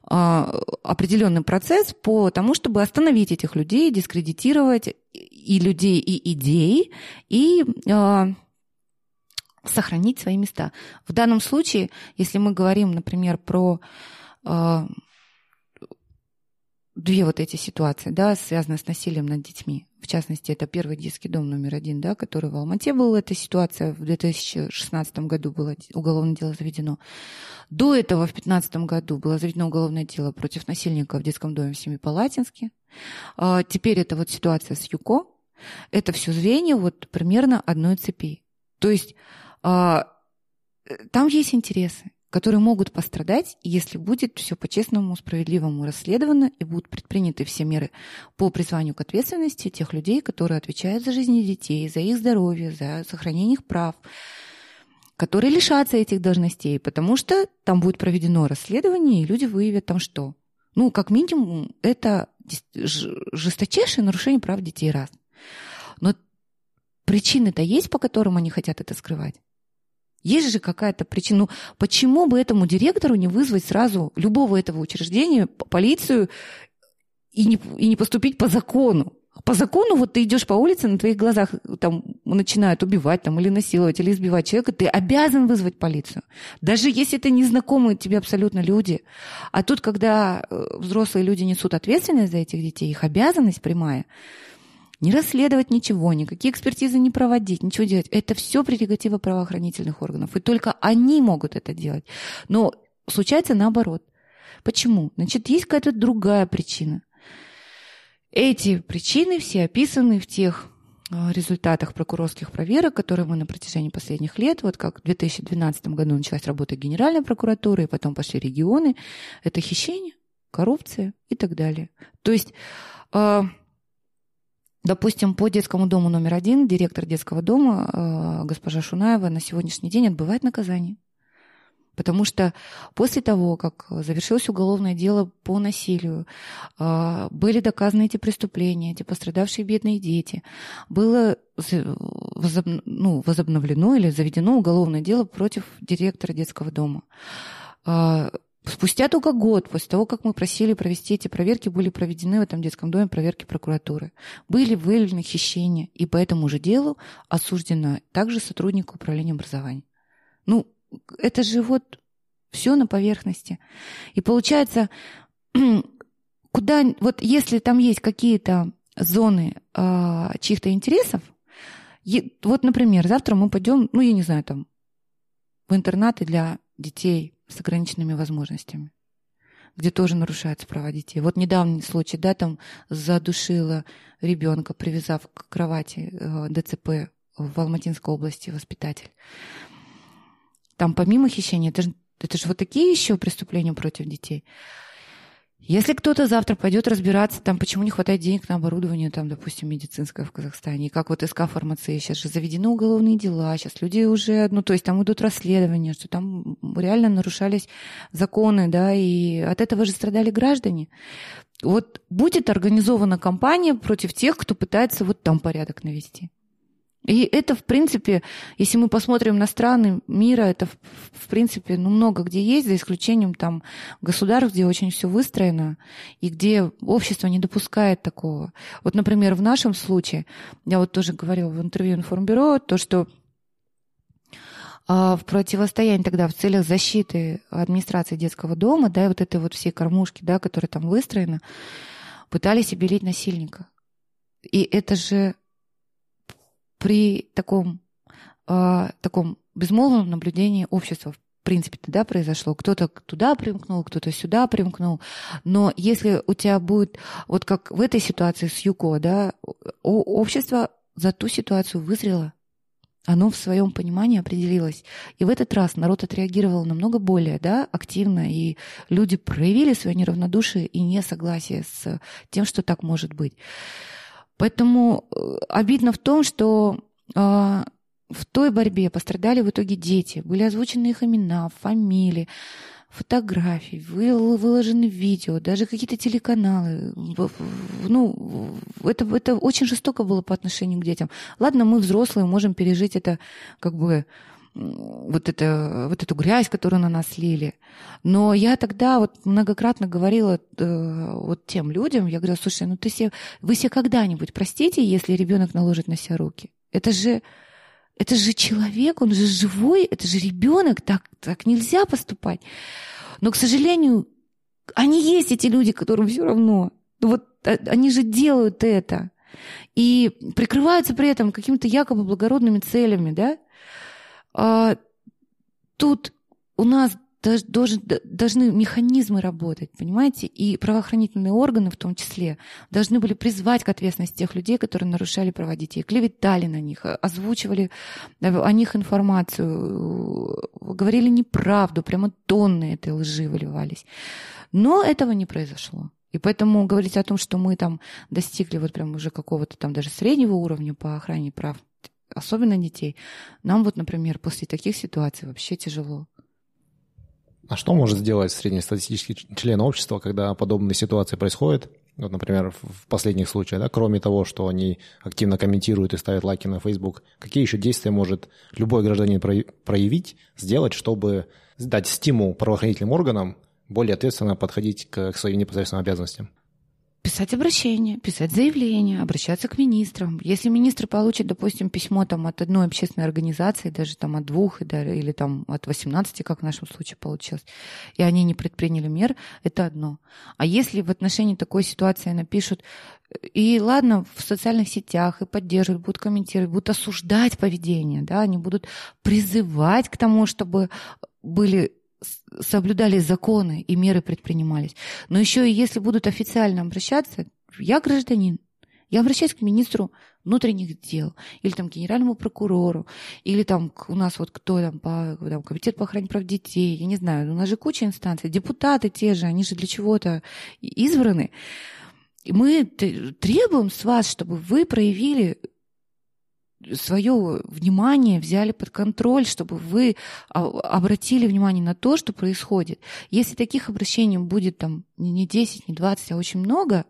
а, определенный процесс по тому, чтобы остановить этих людей, дискредитировать и людей, и идей, и а, сохранить свои места. В данном случае, если мы говорим, например, про а, две вот эти ситуации, да, связанные с насилием над детьми. В частности, это первый детский дом номер один, да, который в Алмате был. Эта ситуация в 2016 году было уголовное дело заведено. До этого в 2015 году было заведено уголовное дело против насильника в детском доме в Семипалатинске. А, теперь это вот ситуация с ЮКО. Это все звенья вот примерно одной цепи. То есть а, там есть интересы которые могут пострадать, если будет все по-честному, справедливому расследовано и будут предприняты все меры по призванию к ответственности тех людей, которые отвечают за жизни детей, за их здоровье, за сохранение их прав, которые лишатся этих должностей, потому что там будет проведено расследование, и люди выявят там что. Ну, как минимум, это жесточайшее нарушение прав детей раз. Но причины-то есть, по которым они хотят это скрывать? Есть же какая-то причина. Ну, почему бы этому директору не вызвать сразу любого этого учреждения, полицию, и не, и не поступить по закону? По закону вот ты идешь по улице, на твоих глазах там начинают убивать там, или насиловать, или избивать человека, ты обязан вызвать полицию. Даже если это незнакомые тебе абсолютно люди. А тут, когда э, взрослые люди несут ответственность за этих детей, их обязанность прямая, Не расследовать ничего, никакие экспертизы не проводить, ничего делать. Это все прерогатива правоохранительных органов. И только они могут это делать. Но случается наоборот. Почему? Значит, есть какая-то другая причина. Эти причины все описаны в тех а, результатах прокурорских проверок, которые мы на протяжении последних лет, вот как в 2012 году началась работа Генеральной прокуратуры, и потом пошли регионы, это хищение, коррупция и так далее. То есть, а, допустим, по детскому дому номер один директор детского дома а, госпожа Шунаева на сегодняшний день отбывает наказание. Потому что после того, как завершилось уголовное дело по насилию, а, были доказаны эти преступления, эти пострадавшие бедные дети, было ну, возобновлено или заведено уголовное дело против директора детского дома. Спустя только год после того, как мы просили провести эти проверки, были проведены в этом детском доме проверки прокуратуры. Были выявлены хищения, и по этому же делу осуждена также сотрудник управления образования. Ну, это же вот все на поверхности. И получается, <clears throat> куда, вот если там есть какие-то зоны э, чьих-то интересов, е, вот, например, завтра мы пойдем, ну, я не знаю, там, в интернаты для детей с ограниченными возможностями, где тоже нарушаются права детей. Вот недавний случай, да, там задушила ребенка, привязав к кровати э, ДЦП в Алматинской области воспитатель. Там помимо хищения, это же, это же вот такие еще преступления против детей. Если кто-то завтра пойдет разбираться, там, почему не хватает денег на оборудование, там, допустим, медицинское в Казахстане, и как вот СК фармации, сейчас же заведены уголовные дела, сейчас люди уже, ну, то есть там идут расследования, что там реально нарушались законы, да, и от этого же страдали граждане. Вот будет организована кампания против тех, кто пытается вот там порядок навести. И это, в принципе, если мы посмотрим на страны мира, это, в принципе, ну, много где есть, за исключением там государств, где очень все выстроено, и где общество не допускает такого. Вот, например, в нашем случае, я вот тоже говорила в интервью Информбюро, то, что а, в противостоянии тогда в целях защиты администрации детского дома, да, и вот этой вот всей кормушки, да, которая там выстроена, пытались обелить насильника. И это же при таком, э, таком безмолвном наблюдении общества в принципе, тогда произошло. Кто-то туда примкнул, кто-то сюда примкнул. Но если у тебя будет, вот как в этой ситуации с ЮКО, да, общество за ту ситуацию вызрело, оно в своем понимании определилось. И в этот раз народ отреагировал намного более да, активно, и люди проявили свое неравнодушие и несогласие с тем, что так может быть. Поэтому э, обидно в том, что а, в той борьбе пострадали в итоге дети. Были озвучены их имена, фамилии, фотографии, выложены видео, даже какие-то телеканалы. Ну, это, это очень жестоко было по отношению к детям. Ладно, мы взрослые, можем пережить это как бы вот, это, вот эту грязь, которую на нас слили. Но я тогда вот многократно говорила э, вот тем людям, я говорила, слушай, ну ты себе, вы себе когда-нибудь простите, если ребенок наложит на себя руки? Это же, это же человек, он же живой, это же ребенок, так, так нельзя поступать. Но, к сожалению, они есть эти люди, которым все равно. Ну вот а, они же делают это. И прикрываются при этом какими-то якобы благородными целями, да? А, тут у нас должен, должны механизмы работать, понимаете? И правоохранительные органы в том числе должны были призвать к ответственности тех людей, которые нарушали права детей, клеветали на них, озвучивали о них информацию, говорили неправду, прямо тонны этой лжи выливались. Но этого не произошло. И поэтому говорить о том, что мы там достигли вот прям уже какого-то там даже среднего уровня по охране прав особенно детей. Нам вот, например, после таких ситуаций вообще тяжело. А что может сделать среднестатистический член общества, когда подобные ситуации происходят? Вот, например, в последних случаях, да, кроме того, что они активно комментируют и ставят лайки на Facebook, какие еще действия может любой гражданин проявить, сделать, чтобы дать стимул правоохранительным органам более ответственно подходить к, своим непосредственным обязанностям? Писать обращение, писать заявление, обращаться к министрам. Если министр получит, допустим, письмо там от одной общественной организации, даже там от двух или там от 18, как в нашем случае получилось, и они не предприняли мер, это одно. А если в отношении такой ситуации напишут, и ладно, в социальных сетях и поддерживают, будут комментировать, будут осуждать поведение, да, они будут призывать к тому, чтобы были соблюдались законы и меры предпринимались. Но еще и если будут официально обращаться, я гражданин, я обращаюсь к министру внутренних дел, или там к генеральному прокурору, или там у нас вот кто там, по, там комитет по охране прав детей, я не знаю, у нас же куча инстанций, депутаты те же, они же для чего-то избраны. И мы требуем с вас, чтобы вы проявили свое внимание взяли под контроль, чтобы вы обратили внимание на то, что происходит. Если таких обращений будет там не 10, не 20, а очень много,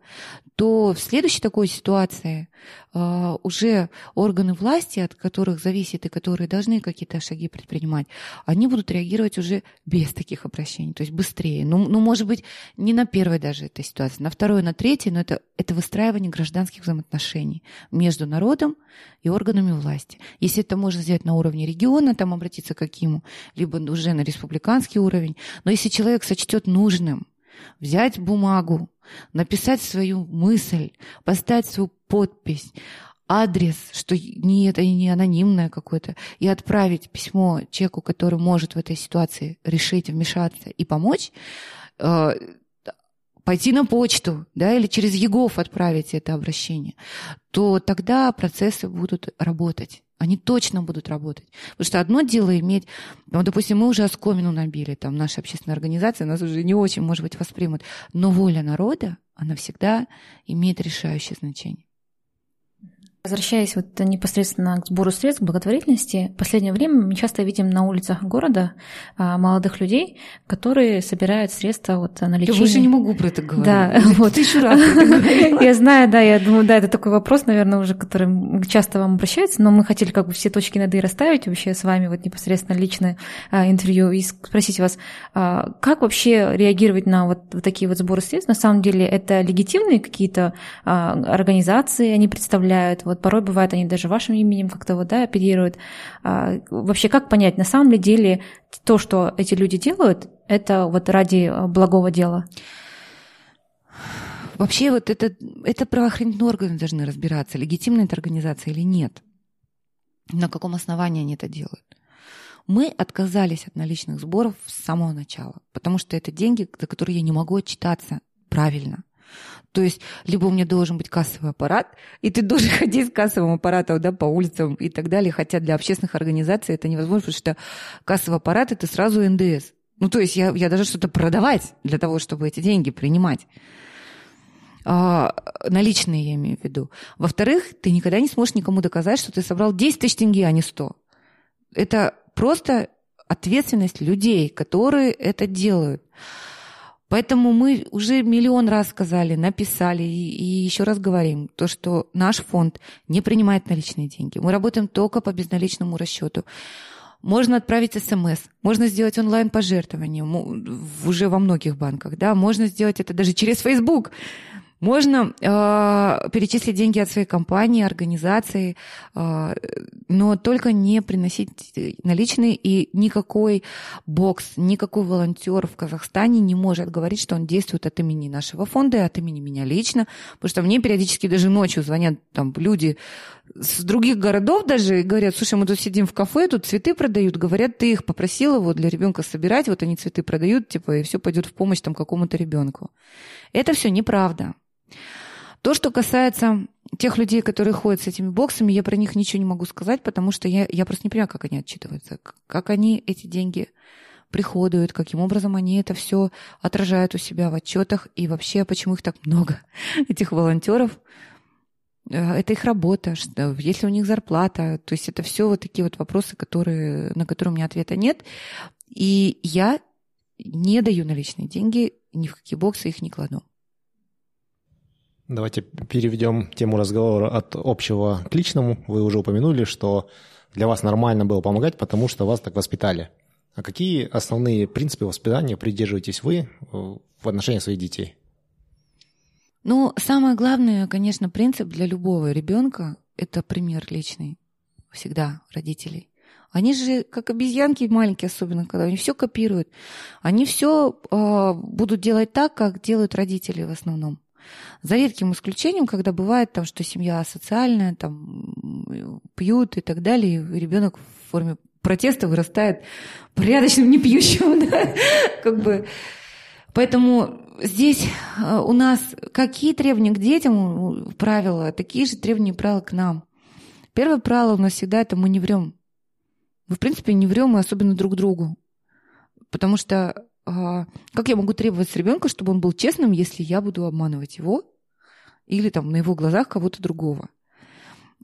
то в следующей такой ситуации э, уже органы власти, от которых зависит и которые должны какие-то шаги предпринимать, они будут реагировать уже без таких обращений, то есть быстрее. Ну, ну может быть, не на первой даже этой ситуации, на второй, на третьей, но это, это выстраивание гражданских взаимоотношений между народом и органами власти. Если это можно сделать на уровне региона, там обратиться к какому, либо уже на республиканский уровень, но если человек сочтет нужным взять бумагу, написать свою мысль, поставить свою подпись, адрес, что не это не анонимное какое-то, и отправить письмо человеку, который может в этой ситуации решить, вмешаться и помочь, э, пойти на почту, да, или через ЕГОВ отправить это обращение, то тогда процессы будут работать. Они точно будут работать. Потому что одно дело иметь, ну, допустим, мы уже оскомину набили, там, наша общественная организация нас уже не очень, может быть, воспримут, но воля народа, она всегда имеет решающее значение. Возвращаясь вот непосредственно к сбору средств благотворительности, в последнее время мы часто видим на улицах города а, молодых людей, которые собирают средства вот на лечение. Я больше не могу про это говорить. Да, вот. Тысячу раз <laughs> Я знаю, да, я думаю, да, это такой вопрос, наверное, уже, который часто вам обращается, но мы хотели как бы все точки над «и» расставить вообще с вами вот непосредственно личное а, интервью и спросить вас, а, как вообще реагировать на вот такие вот сборы средств? На самом деле это легитимные какие-то организации они представляют, вот порой бывает, они даже вашим именем как-то вот, да, оперируют. А, вообще, как понять, на самом ли деле то, что эти люди делают, это вот ради а, благого дела? Вообще вот это, это правоохранительные органы должны разбираться, легитимная эта организация или нет. На каком основании они это делают. Мы отказались от наличных сборов с самого начала, потому что это деньги, за которые я не могу отчитаться правильно. То есть либо у меня должен быть кассовый аппарат, и ты должен <laughs> ходить с кассовым аппаратом да, по улицам и так далее. Хотя для общественных организаций это невозможно, потому что кассовый аппарат – это сразу НДС. Ну, то есть я, я даже что-то продавать для того, чтобы эти деньги принимать. А, наличные я имею в виду. Во-вторых, ты никогда не сможешь никому доказать, что ты собрал 10 тысяч тенге, а не 100. Это просто ответственность людей, которые это делают. Поэтому мы уже миллион раз сказали, написали и, и еще раз говорим, то, что наш фонд не принимает наличные деньги. Мы работаем только по безналичному расчету. Можно отправить смс, можно сделать онлайн-пожертвование уже во многих банках, да, можно сделать это даже через Facebook. Можно э, перечислить деньги от своей компании, организации, э, но только не приносить наличные, и никакой бокс, никакой волонтер в Казахстане не может говорить, что он действует от имени нашего фонда и от имени меня лично, потому что мне периодически даже ночью звонят там люди с других городов даже и говорят, слушай, мы тут сидим в кафе, тут цветы продают, говорят, ты их попросила вот для ребенка собирать, вот они цветы продают, типа, и все пойдет в помощь там какому-то ребенку. Это все неправда. То, что касается тех людей, которые ходят с этими боксами, я про них ничего не могу сказать, потому что я, я просто не понимаю, как они отчитываются, как они эти деньги приходуют, каким образом они это все отражают у себя в отчетах и вообще, почему их так много, <laughs> этих волонтеров. Э, это их работа, если у них зарплата, то есть это все вот такие вот вопросы, которые, на которые у меня ответа нет. И я не даю наличные деньги, ни в какие боксы их не кладу. Давайте переведем тему разговора от общего к личному. Вы уже упомянули, что для вас нормально было помогать, потому что вас так воспитали. А какие основные принципы воспитания придерживаетесь вы э, в отношении своих детей? Ну, самое главное, конечно, принцип для любого ребенка – это пример личный. Всегда родителей. Они же, как обезьянки маленькие, особенно когда они все копируют, они все э, будут делать так, как делают родители в основном. За редким исключением, когда бывает там, что семья социальная, там пьют и так далее, и ребенок в форме протеста вырастает порядочным непьющим, <laughs> да? как бы. Поэтому здесь э, у нас какие требования к детям, правила, такие же требования и правила к нам. Первое правило у нас всегда это мы не врем. Мы, в принципе, не врем, и особенно друг другу. Потому что как я могу требовать с ребенка, чтобы он был честным, если я буду обманывать его или там на его глазах кого-то другого?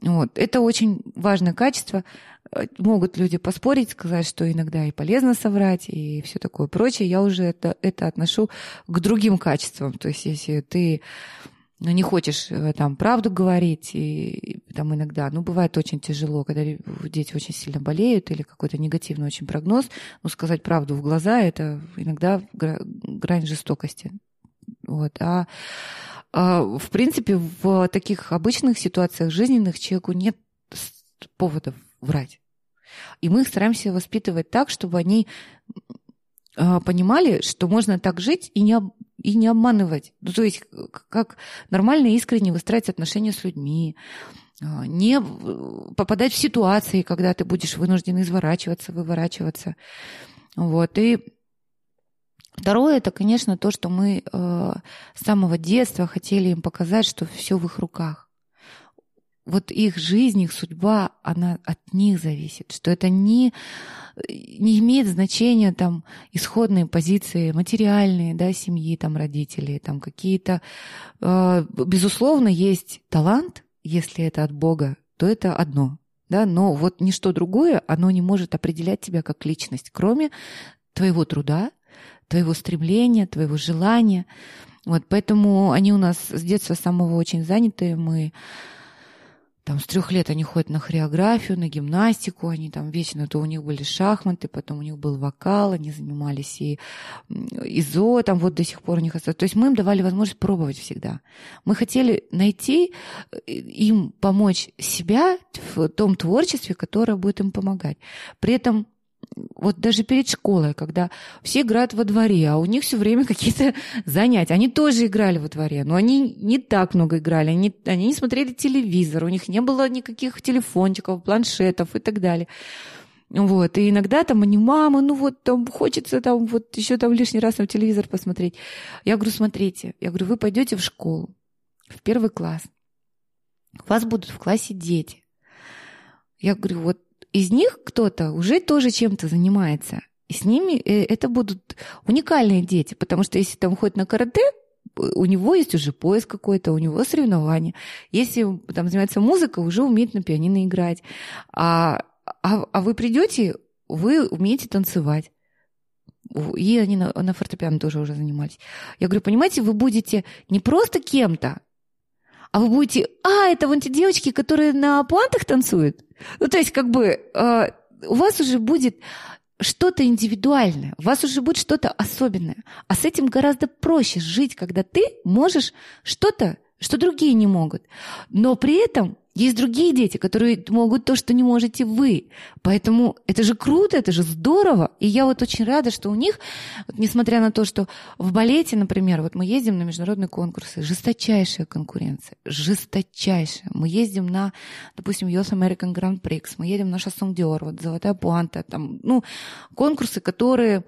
Вот. Это очень важное качество. Э, могут люди поспорить, сказать, что иногда и полезно соврать, и все такое прочее. Я уже это, это отношу к другим качествам. То есть, если ты но не хочешь э, там правду говорить, и там иногда, ну, бывает очень тяжело, когда дети очень сильно болеют или какой-то негативный очень прогноз, ну, сказать правду в глаза, это иногда грань жестокости. Вот. А, а в принципе, в таких обычных ситуациях жизненных человеку нет поводов врать. И мы их стараемся воспитывать так, чтобы они а, понимали, что можно так жить и не, и не обманывать. Ну, то есть как нормально и искренне выстраивать отношения с людьми, а, не попадать в ситуации, когда ты будешь вынужден изворачиваться, выворачиваться. Вот. И второе, это, конечно, то, что мы э, с самого детства хотели им показать, что все в их руках вот их жизнь, их судьба, она от них зависит, что это не, не имеет значения там исходные позиции материальные, да, семьи, там, родителей, там какие-то... Э, безусловно, есть талант, если это от Бога, то это одно, да, но вот ничто другое, оно не может определять тебя как личность, кроме твоего труда, твоего стремления, твоего желания. Вот, поэтому они у нас с детства самого очень заняты, мы там с трех лет они ходят на хореографию, на гимнастику, они там вечно, то у них были шахматы, потом у них был вокал, они занимались и ИЗО, там вот до сих пор у них остается. То есть мы им давали возможность пробовать всегда. Мы хотели найти, э, им помочь себя в том творчестве, которое будет им помогать. При этом вот даже перед школой, когда все играют во дворе, а у них все время какие-то <laughs> занятия. Они тоже играли во дворе, но они не так много играли, они, они не смотрели телевизор, у них не было никаких телефончиков, планшетов и так далее. Вот, и иногда там они, мама, ну вот там хочется там вот еще там лишний раз на телевизор посмотреть. Я говорю, смотрите, я говорю, вы пойдете в школу, в первый класс, у вас будут в классе дети. Я говорю, вот из них кто-то уже тоже чем-то занимается. И с ними э, это будут уникальные дети, потому что если там ходит на карате, у него есть уже поиск какой-то, у него соревнования. Если там занимается музыка, уже умеет на пианино играть. А, а, а вы придете, вы умеете танцевать. И они на, на фортепиано тоже уже занимались. Я говорю, понимаете, вы будете не просто кем-то, а вы будете, а, это вон те девочки, которые на пуантах танцуют. Ну, то есть, как бы, э, у вас уже будет что-то индивидуальное, у вас уже будет что-то особенное. А с этим гораздо проще жить, когда ты можешь что-то, что другие не могут. Но при этом есть другие дети, которые могут то, что не можете вы. Поэтому это же круто, это же здорово. И я вот очень рада, что у них, вот, несмотря на то, что в балете, например, вот мы ездим на международные конкурсы, жесточайшая конкуренция, жесточайшая. Мы ездим на, допустим, US American Grand Prix, мы едем на Шассон Диор, вот Золотая Пуанта, там, ну, конкурсы, которые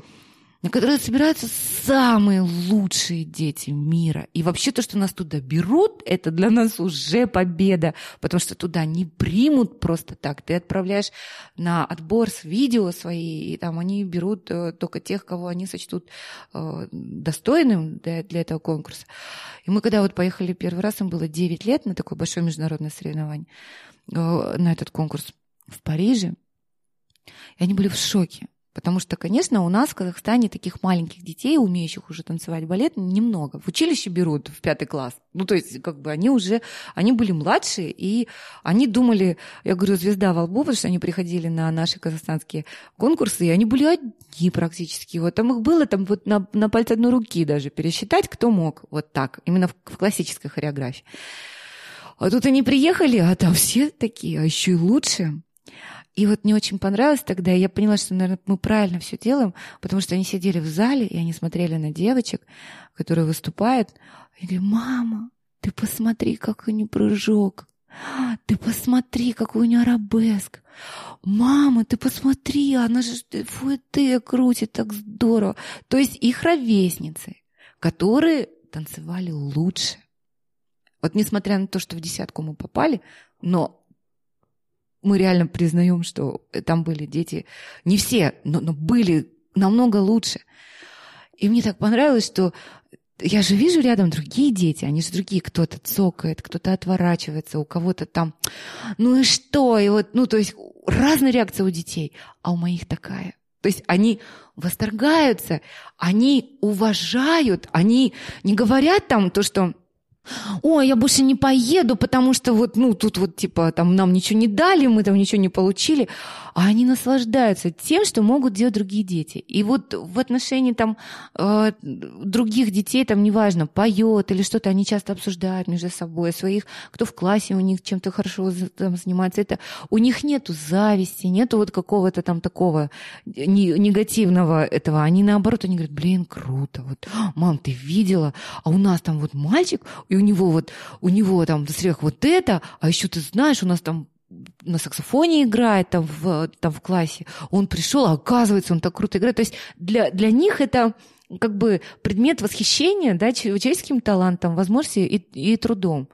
на которые собираются самые лучшие дети мира. И вообще то, что нас туда берут, это для нас уже победа, потому что туда не примут просто так. Ты отправляешь на отбор с видео свои, и там они берут э, только тех, кого они сочтут э, достойным для, для этого конкурса. И мы когда вот поехали первый раз, им было 9 лет на такое большое международное соревнование, э, на этот конкурс в Париже, и они были в шоке Потому что, конечно, у нас в Казахстане таких маленьких детей, умеющих уже танцевать балет, немного. В училище берут в пятый класс. Ну, то есть, как бы они уже, они были младшие, и они думали, я говорю, звезда во лбу, потому что они приходили на наши казахстанские конкурсы, и они были одни практически. Вот там их было там вот на, на пальце одной руки даже пересчитать, кто мог вот так, именно в, в классической хореографии. А тут они приехали, а там все такие, а еще и лучше. И вот мне очень понравилось тогда, и я поняла, что, наверное, мы правильно все делаем, потому что они сидели в зале, и они смотрели на девочек, которые выступают. И говорю, мама, ты посмотри, какой у нее прыжок. Ты посмотри, какой у нее арабеск. Мама, ты посмотри, она же фуэте крутит так здорово. То есть их ровесницы, которые танцевали лучше. Вот несмотря на то, что в десятку мы попали, но мы реально признаем, что там были дети, не все, но, но были намного лучше. И мне так понравилось, что я же вижу рядом другие дети, они же другие, кто-то цокает, кто-то отворачивается, у кого-то там, ну и что, и вот, ну то есть разная реакция у детей, а у моих такая. То есть они восторгаются, они уважают, они не говорят там то, что ой, я больше не поеду, потому что вот, ну, тут вот, типа, там нам ничего не дали, мы там ничего не получили. А они наслаждаются тем, что могут делать другие дети. И вот в отношении там э, других детей, там, неважно, поет или что-то, они часто обсуждают между собой своих, кто в классе у них чем-то хорошо там, занимается. Это у них нету зависти, нету вот какого-то там такого негативного этого. Они наоборот, они говорят, блин, круто, вот, мам, ты видела, а у нас там вот мальчик, и у него вот, у него там сверх вот это, а еще ты знаешь, у нас там на саксофоне играет там в, там в классе, он пришел, а оказывается, он так круто играет. То есть для, для них это как бы предмет восхищения да, человеческим талантом, возможностью и, и трудом.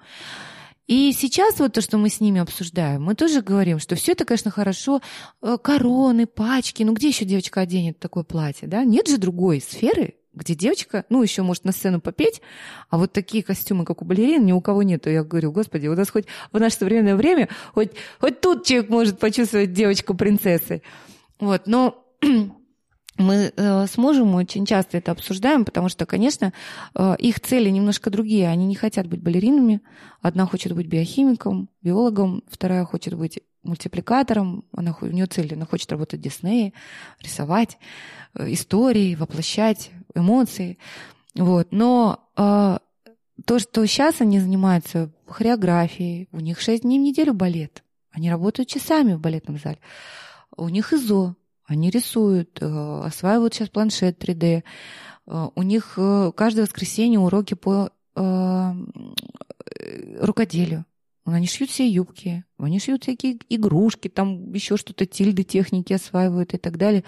И сейчас вот то, что мы с ними обсуждаем, мы тоже говорим, что все это, конечно, хорошо, э, короны, пачки, ну где еще девочка оденет такое платье, да? Нет же другой сферы, где девочка, ну, еще может на сцену попеть, а вот такие костюмы, как у балерин, ни у кого нету. Я говорю, господи, у нас хоть в наше современное время, хоть, хоть тут человек может почувствовать девочку принцессой. Вот, но <clears throat> мы э, с мужем очень часто это обсуждаем, потому что, конечно, э, их цели немножко другие. Они не хотят быть балеринами. Одна хочет быть биохимиком, биологом, вторая хочет быть мультипликатором. Она, у нее цель, она хочет работать в Диснее, рисовать э, истории, воплощать эмоции. Вот. Но э, то, что сейчас они занимаются хореографией, у них шесть дней в неделю балет. Они работают часами в балетном зале. У них ИЗО, они рисуют, э, осваивают сейчас планшет 3D. Э, у них э, каждое воскресенье уроки по э, рукоделию. Они шьют все юбки, они шьют всякие игрушки, там еще что-то, тильды техники осваивают и так далее.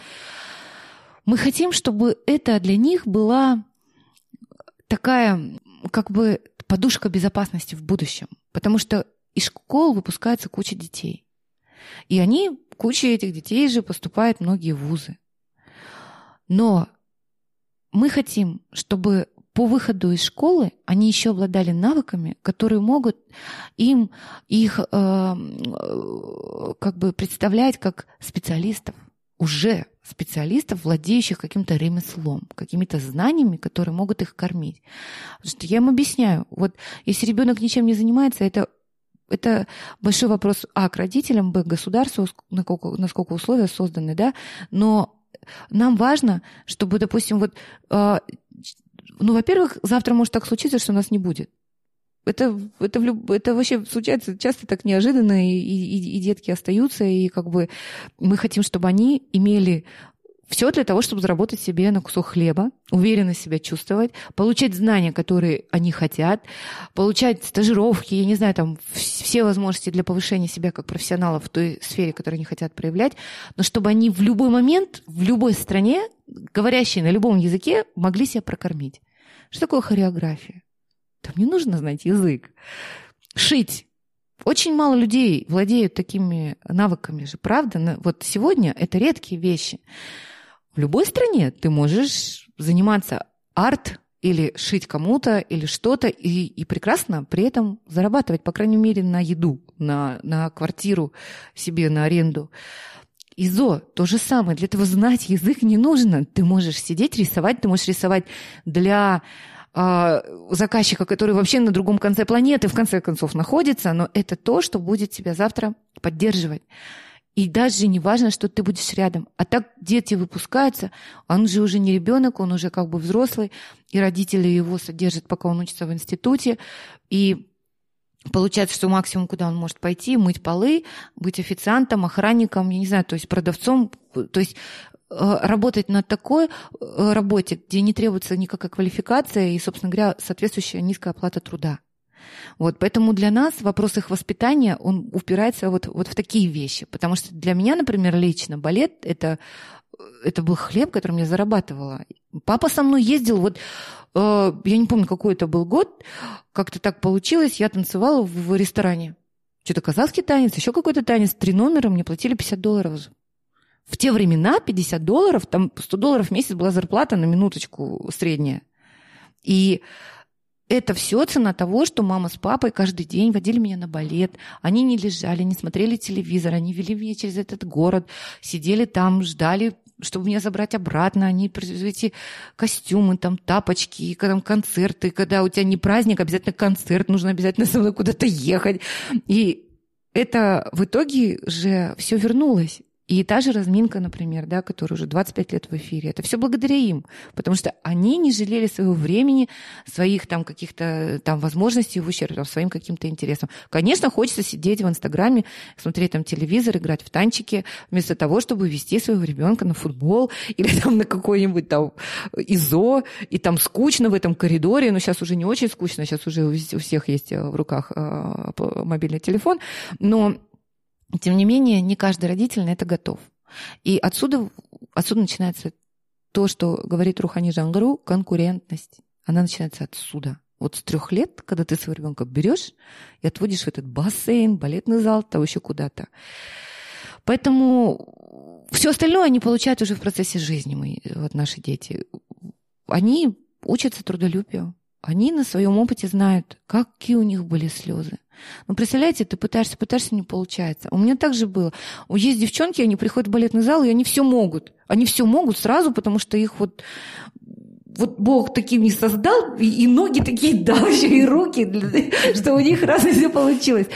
Мы хотим, чтобы это для них была такая как бы подушка безопасности в будущем. Потому что из школ выпускается куча детей. И они, куча этих детей же поступают в многие вузы. Но мы хотим, чтобы по выходу из школы они еще обладали навыками, которые могут им их э, как бы представлять как специалистов уже специалистов, владеющих каким-то ремеслом, какими-то знаниями, которые могут их кормить. Потому что я им объясняю, вот если ребенок ничем не занимается, это это большой вопрос, а, к родителям, б, к государству, насколько, насколько условия созданы, да, но нам важно, чтобы, допустим, вот, э, ну, во-первых, завтра может так случиться, что нас не будет. Это, это, это вообще случается часто так неожиданно, и, и, и детки остаются, и как бы мы хотим, чтобы они имели все для того, чтобы заработать себе на кусок хлеба, уверенно себя чувствовать, получать знания, которые они хотят, получать стажировки, я не знаю, там все возможности для повышения себя как профессионала в той сфере, которую они хотят проявлять, но чтобы они в любой момент, в любой стране, говорящие на любом языке, могли себя прокормить. Что такое хореография? Там не нужно знать язык. Шить. Очень мало людей владеют такими навыками же, правда? Вот сегодня это редкие вещи. В любой стране ты можешь заниматься арт или шить кому-то, или что-то, и, и прекрасно при этом зарабатывать, по крайней мере, на еду, на, на квартиру себе, на аренду. ИЗО то же самое. Для этого знать язык не нужно. Ты можешь сидеть, рисовать, ты можешь рисовать для э, заказчика, который вообще на другом конце планеты, в конце концов, находится, но это то, что будет тебя завтра поддерживать. И даже не важно, что ты будешь рядом. А так дети выпускаются, он же уже не ребенок, он уже как бы взрослый, и родители его содержат, пока он учится в институте. И Получается, что максимум, куда он может пойти, мыть полы, быть официантом, охранником, я не знаю, то есть продавцом, то есть э, работать на такой э, работе, где не требуется никакая квалификация и, собственно говоря, соответствующая низкая оплата труда. Вот, поэтому для нас вопрос их воспитания, он упирается вот, вот в такие вещи. Потому что для меня, например, лично балет это, это был хлеб, которым я зарабатывала. Папа со мной ездил, вот э, я не помню, какой это был год, как-то так получилось, я танцевала в, в ресторане. Что-то казахский танец, еще какой-то танец, три номера, мне платили 50 долларов. В те времена 50 долларов, там 100 долларов в месяц была зарплата на минуточку средняя. И это все цена того, что мама с папой каждый день водили меня на балет. Они не лежали, не смотрели телевизор, они вели меня через этот город, сидели там, ждали чтобы меня забрать обратно, они эти костюмы, там тапочки, там концерты, когда у тебя не праздник, обязательно концерт, нужно обязательно со мной куда-то ехать. И это в итоге же все вернулось. И та же разминка, например, да, которая уже 25 лет в эфире, это все благодаря им, потому что они не жалели своего времени, своих там каких-то там возможностей в ущерб там, своим каким-то интересам. Конечно, хочется сидеть в Инстаграме, смотреть там телевизор, играть в танчики, вместо того, чтобы вести своего ребенка на футбол <laughs> или там на какой-нибудь там ИЗО, и там скучно в этом коридоре, но сейчас уже не очень скучно, сейчас уже у всех есть э, в руках э, мобильный телефон, но тем не менее, не каждый родитель на это готов. И отсюда, отсюда начинается то, что говорит Рухани Жангару, конкурентность. Она начинается отсюда. Вот с трех лет, когда ты своего ребенка берешь и отводишь в этот бассейн, балетный зал, там еще куда-то. Поэтому все остальное они получают уже в процессе жизни, мы, вот наши дети. Они учатся трудолюбию. Они на своем опыте знают, какие у них были слезы. Ну, представляете, ты пытаешься, пытаешься, не получается. У меня так же было. Есть девчонки, они приходят в балетный зал, и они все могут. Они все могут сразу, потому что их вот вот Бог таким не создал, и, и ноги такие <laughs> дал, еще и руки, <laughs> что у них раз и все получилось.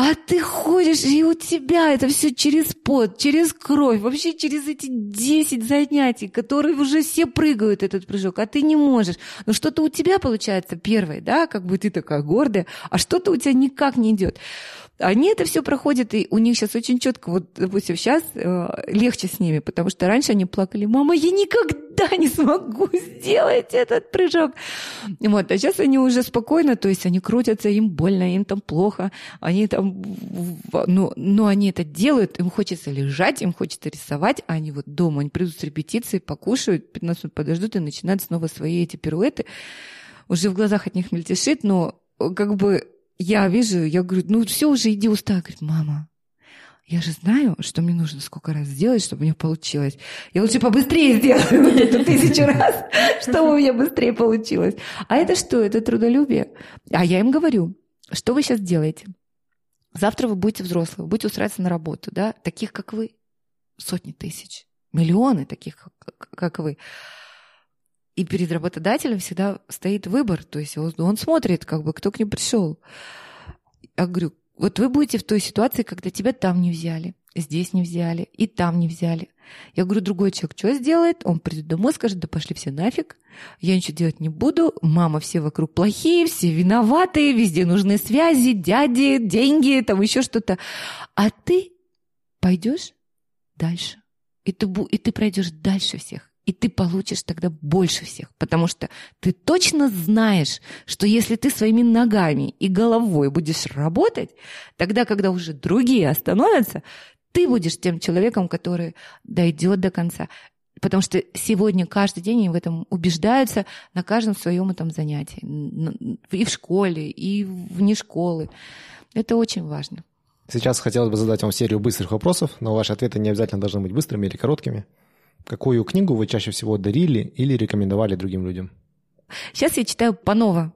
А ты ходишь, и у тебя это все через пот, через кровь, вообще через эти 10 занятий, которые уже все прыгают этот прыжок, а ты не можешь. Но что-то у тебя получается первое, да, как бы ты такая гордая, а что-то у тебя никак не идет. Они это все проходят, и у них сейчас очень четко, вот, допустим, сейчас э, легче с ними, потому что раньше они плакали, мама, я никогда не смогу сделать этот прыжок. Вот, а сейчас они уже спокойно, то есть они крутятся, им больно, им там плохо, они там, ну, но они это делают, им хочется лежать, им хочется рисовать, а они вот дома, они придут с репетиции, покушают, 15 минут подождут и начинают снова свои эти пируэты. Уже в глазах от них мельтешит, но как бы я вижу, я говорю, ну все уже, иди устала. Говорит, мама, я же знаю, что мне нужно сколько раз сделать, чтобы у меня получилось. Я лучше побыстрее сделаю вот это тысячу раз, <laughs> чтобы у меня быстрее получилось. А это что? Это трудолюбие. А я им говорю, что вы сейчас делаете? Завтра вы будете взрослые, вы будете устраиваться на работу, да, таких, как вы, сотни тысяч, миллионы таких, как вы. И перед работодателем всегда стоит выбор, то есть он смотрит, как бы, кто к ним пришел. Я говорю, вот вы будете в той ситуации, когда тебя там не взяли, здесь не взяли, и там не взяли. Я говорю, другой человек что сделает? Он придет домой, скажет, да пошли все нафиг, я ничего делать не буду, мама, все вокруг плохие, все виноватые, везде нужны связи, дяди, деньги, там еще что-то. А ты пойдешь дальше, и ты, и ты пройдешь дальше всех и ты получишь тогда больше всех, потому что ты точно знаешь, что если ты своими ногами и головой будешь работать, тогда, когда уже другие остановятся, ты будешь тем человеком, который дойдет до конца. Потому что сегодня каждый день они в этом убеждаются на каждом своем этом занятии. И в школе, и вне школы. Это очень важно. Сейчас хотелось бы задать вам серию быстрых вопросов, но ваши ответы не обязательно должны быть быстрыми или короткими. Какую книгу вы чаще всего дарили или рекомендовали другим людям? Сейчас я читаю Панова.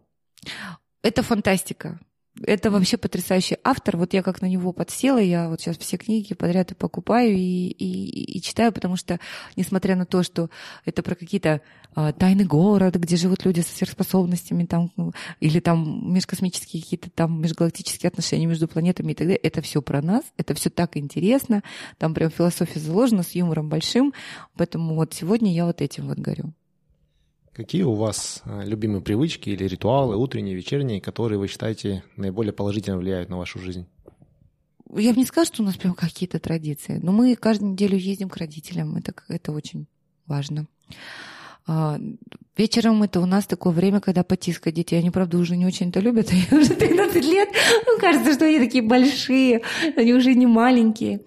Это фантастика. Это вообще потрясающий автор. Вот я как на него подсела, я вот сейчас все книги подряд и покупаю и, и, и читаю, потому что, несмотря на то, что это про какие-то а, тайный город, где живут люди со сверхспособностями, там, или там межкосмические какие-то там межгалактические отношения между планетами и так далее, это все про нас, это все так интересно, там прям философия заложена с юмором большим, поэтому вот сегодня я вот этим вот горю. Какие у вас а, любимые привычки или ритуалы, утренние, вечерние, которые вы считаете наиболее положительно влияют на вашу жизнь? Я бы не скажу, что у нас прям какие-то традиции, но мы каждую неделю ездим к родителям, это, это очень важно. А, вечером это у нас такое время, когда потискать детей. Они, правда, уже не очень это любят. <laughs> Они уже 13 лет. Ну, кажется, что они такие большие, они уже не маленькие.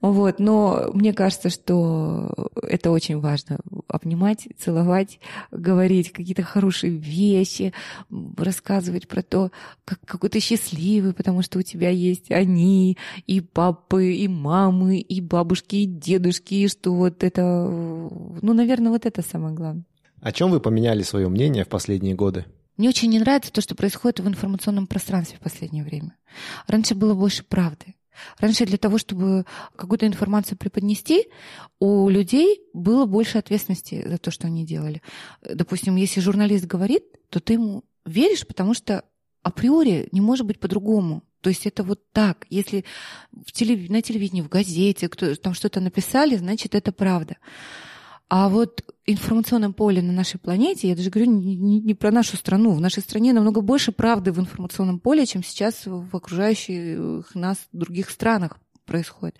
Вот. Но мне кажется, что это очень важно. Обнимать, целовать, говорить какие-то хорошие вещи, рассказывать про то, как, какой ты счастливый, потому что у тебя есть они, и папы, и мамы, и бабушки, и дедушки, и что вот это... Ну, наверное, вот это самое главное. О чем вы поменяли свое мнение в последние годы? Мне очень не нравится то, что происходит в информационном пространстве в последнее время. Раньше было больше правды. Раньше для того, чтобы какую-то информацию преподнести, у людей было больше ответственности за то, что они делали. Допустим, если журналист говорит, то ты ему веришь, потому что априори не может быть по-другому. То есть это вот так. Если в телев... на телевидении, в газете кто... там что-то написали, значит, это правда. А вот информационном поле на нашей планете, я даже говорю не, не, не про нашу страну, в нашей стране намного больше правды в информационном поле, чем сейчас в окружающих нас других странах происходит.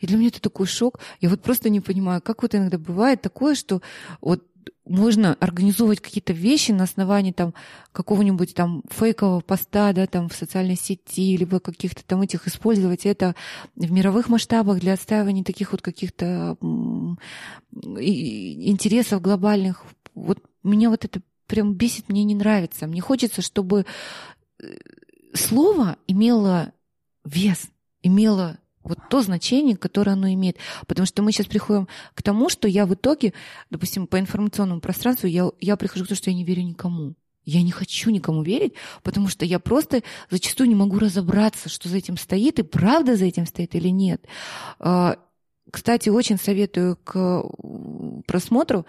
И для меня это такой шок. Я вот просто не понимаю, как вот иногда бывает такое, что вот можно организовывать какие-то вещи на основании там какого-нибудь там фейкового поста, да, там в социальной сети, либо каких-то там этих использовать это в мировых масштабах для отстаивания таких вот каких-то интересов глобальных. Вот меня вот это прям бесит, мне не нравится. Мне хочется, чтобы э, слово имело вес, имело вот то значение, которое оно имеет. Потому что мы сейчас приходим к тому, что я в итоге, допустим, по информационному пространству, я, я прихожу к тому, что я не верю никому. Я не хочу никому верить, потому что я просто зачастую не могу разобраться, что за этим стоит, и правда за этим стоит или нет. А, кстати, очень советую к просмотру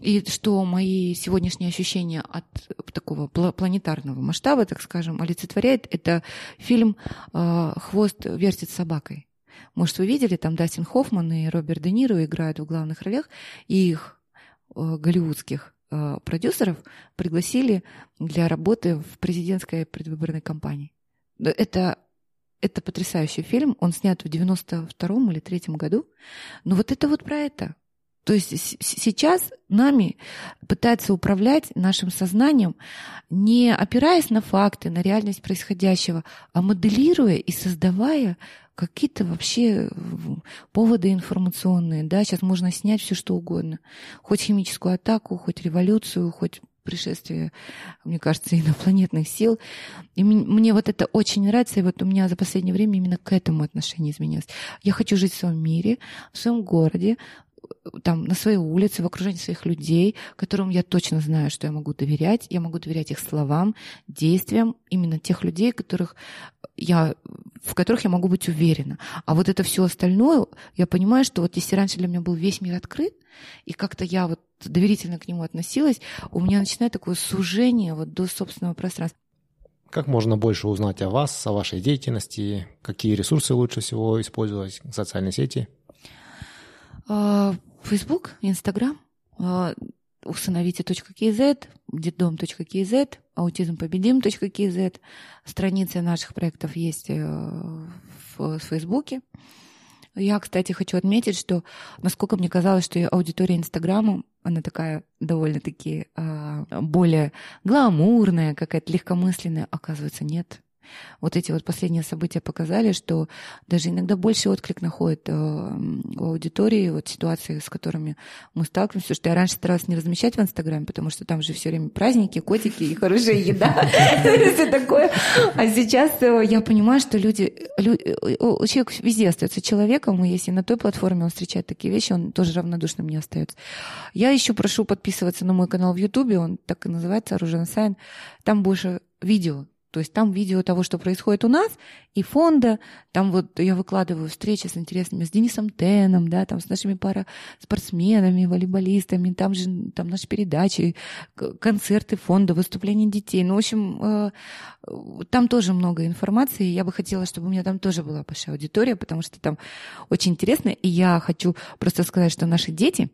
и что мои сегодняшние ощущения от такого планетарного масштаба, так скажем, олицетворяет, это фильм а, «Хвост вертит собакой». Может, вы видели, там Дастин Хоффман и Роберт Де Ниро играют в главных ролях, и их а, голливудских а, продюсеров пригласили для работы в президентской предвыборной кампании. Это это потрясающий фильм. Он снят в 92-м или 3 году. Но вот это вот про это. То есть сейчас нами пытается управлять нашим сознанием, не опираясь на факты, на реальность происходящего, а моделируя и создавая какие-то вообще поводы информационные. Да? Сейчас можно снять все что угодно. Хоть химическую атаку, хоть революцию, хоть пришествие, мне кажется, <laughs> инопланетных сил. И мне вот это очень нравится, и вот у меня за последнее время именно к этому отношение изменилось. Я хочу жить в своем мире, в своем городе, там, на своей улице, в окружении своих людей, которым я точно знаю, что я могу доверять. Я могу доверять их словам, действиям, именно тех людей, которых я, в которых я могу быть уверена. А вот это все остальное, я понимаю, что вот если раньше для меня был весь мир открыт, и как-то я вот доверительно к нему относилась, у меня начинает такое сужение вот до собственного пространства. Как можно больше узнать о вас, о вашей деятельности? Какие ресурсы лучше всего использовать? Социальные сети? А, Facebook, Instagram, а, усыновите.кз, детдом.кз, аутизмпобедим.кз. Страницы наших проектов есть э, в Фейсбуке. Я, кстати, хочу отметить, что насколько мне казалось, что аудитория Инстаграма, она такая довольно-таки э, более гламурная, какая-то легкомысленная, оказывается, нет. Вот эти вот последние события показали, что даже иногда больше отклик находит э, у аудитории вот ситуации, с которыми мы сталкиваемся, что я раньше старалась не размещать в Инстаграме, потому что там же все время праздники, котики и хорошая еда, <laughs> все такое. А сейчас э, я понимаю, что люди, э, человек везде остается человеком, и если на той платформе он встречает такие вещи, он тоже равнодушным не остается. Я еще прошу подписываться на мой канал в Ютубе, он так и называется, Оружен Сайн. Там больше видео, То есть там видео того, что происходит у нас, и фонда. Там вот я выкладываю встречи с интересными, с Денисом Теном, да, там с нашими пара спортсменами, волейболистами, там же там наши передачи, концерты фонда, выступления детей. Ну, в общем, э, там тоже много информации. Я бы хотела, чтобы у меня там тоже была большая аудитория, потому что там очень интересно. И я хочу просто сказать, что наши дети,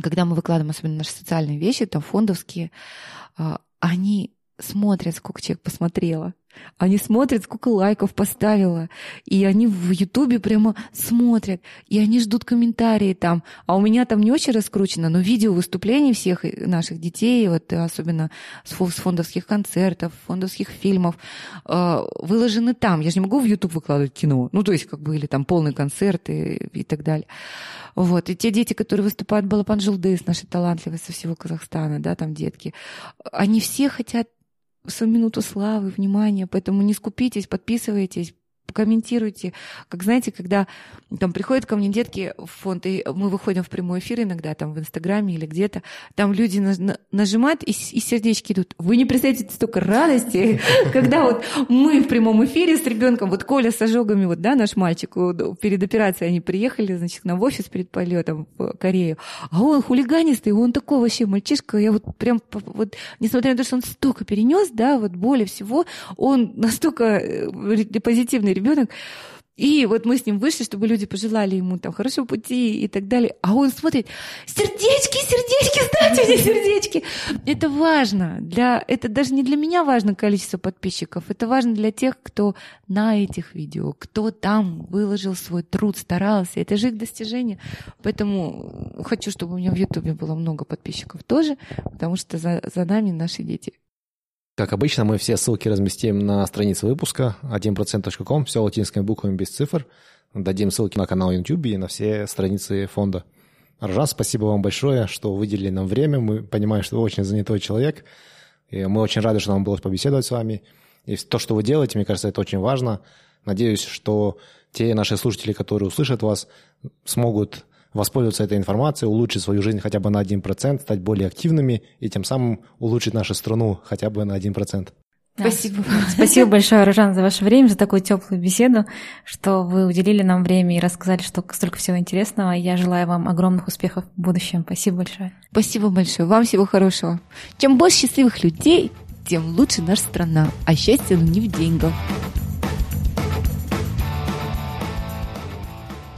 когда мы выкладываем особенно наши социальные вещи, там фондовские, э, они смотрят, сколько человек посмотрело. Они смотрят, сколько лайков поставила. И они в Ютубе прямо смотрят. И они ждут комментарии там. А у меня там не очень раскручено, но видео выступлений всех наших детей, вот особенно с фондовских концертов, фондовских фильмов, э, выложены там. Я же не могу в Ютуб выкладывать кино. Ну, то есть, как бы, или там полный концерт и, так далее. Вот. И те дети, которые выступают Балапан Жилдыс, наши талантливые со всего Казахстана, да, там детки, они все хотят свою минуту славы, внимания, поэтому не скупитесь, подписывайтесь, комментируйте. Как знаете, когда там приходят ко мне детки в фонд, и мы выходим в прямой эфир иногда там в Инстаграме или где-то, там люди на, на, нажимают и, и сердечки идут. Вы не представляете столько радости, <laughs> когда вот мы в прямом эфире с ребенком, вот Коля с ожогами, вот, да, наш мальчик, перед операцией они приехали, значит, на офис перед полетом в Корею, а он хулиганистый, он такой вообще мальчишка, я вот прям, вот, несмотря на то, что он столько перенес, да, вот боли всего, он настолько э, позитивный ребенок. И вот мы с ним вышли, чтобы люди пожелали ему там хорошего пути и так далее. А он смотрит, сердечки, сердечки, ставьте мне сердечки. Это важно. Для, это даже не для меня важно количество подписчиков. Это важно для тех, кто на этих видео, кто там выложил свой труд, старался. Это же их достижение. Поэтому хочу, чтобы у меня в Ютубе было много подписчиков тоже, потому что за, за нами наши дети. Как обычно, мы все ссылки разместим на странице выпуска 1%.com, все латинскими буквами без цифр. Дадим ссылки на канал YouTube и на все страницы фонда. Ржан, спасибо вам большое, что выделили нам время. Мы понимаем, что вы очень занятой человек. И мы очень рады, что нам удалось побеседовать с вами. И то, что вы делаете, мне кажется, это очень важно. Надеюсь, что те наши слушатели, которые услышат вас, смогут воспользоваться этой информацией, улучшить свою жизнь хотя бы на 1%, стать более активными и тем самым улучшить нашу страну хотя бы на 1%. Спасибо. <laughs> Спасибо большое, Рожан, за ваше время, за такую теплую беседу, что вы уделили нам время и рассказали что столько всего интересного. Я желаю вам огромных успехов в будущем. Спасибо большое. Спасибо большое. Вам всего хорошего. Чем больше счастливых людей, тем лучше наша страна. А счастье ну, не в деньгах.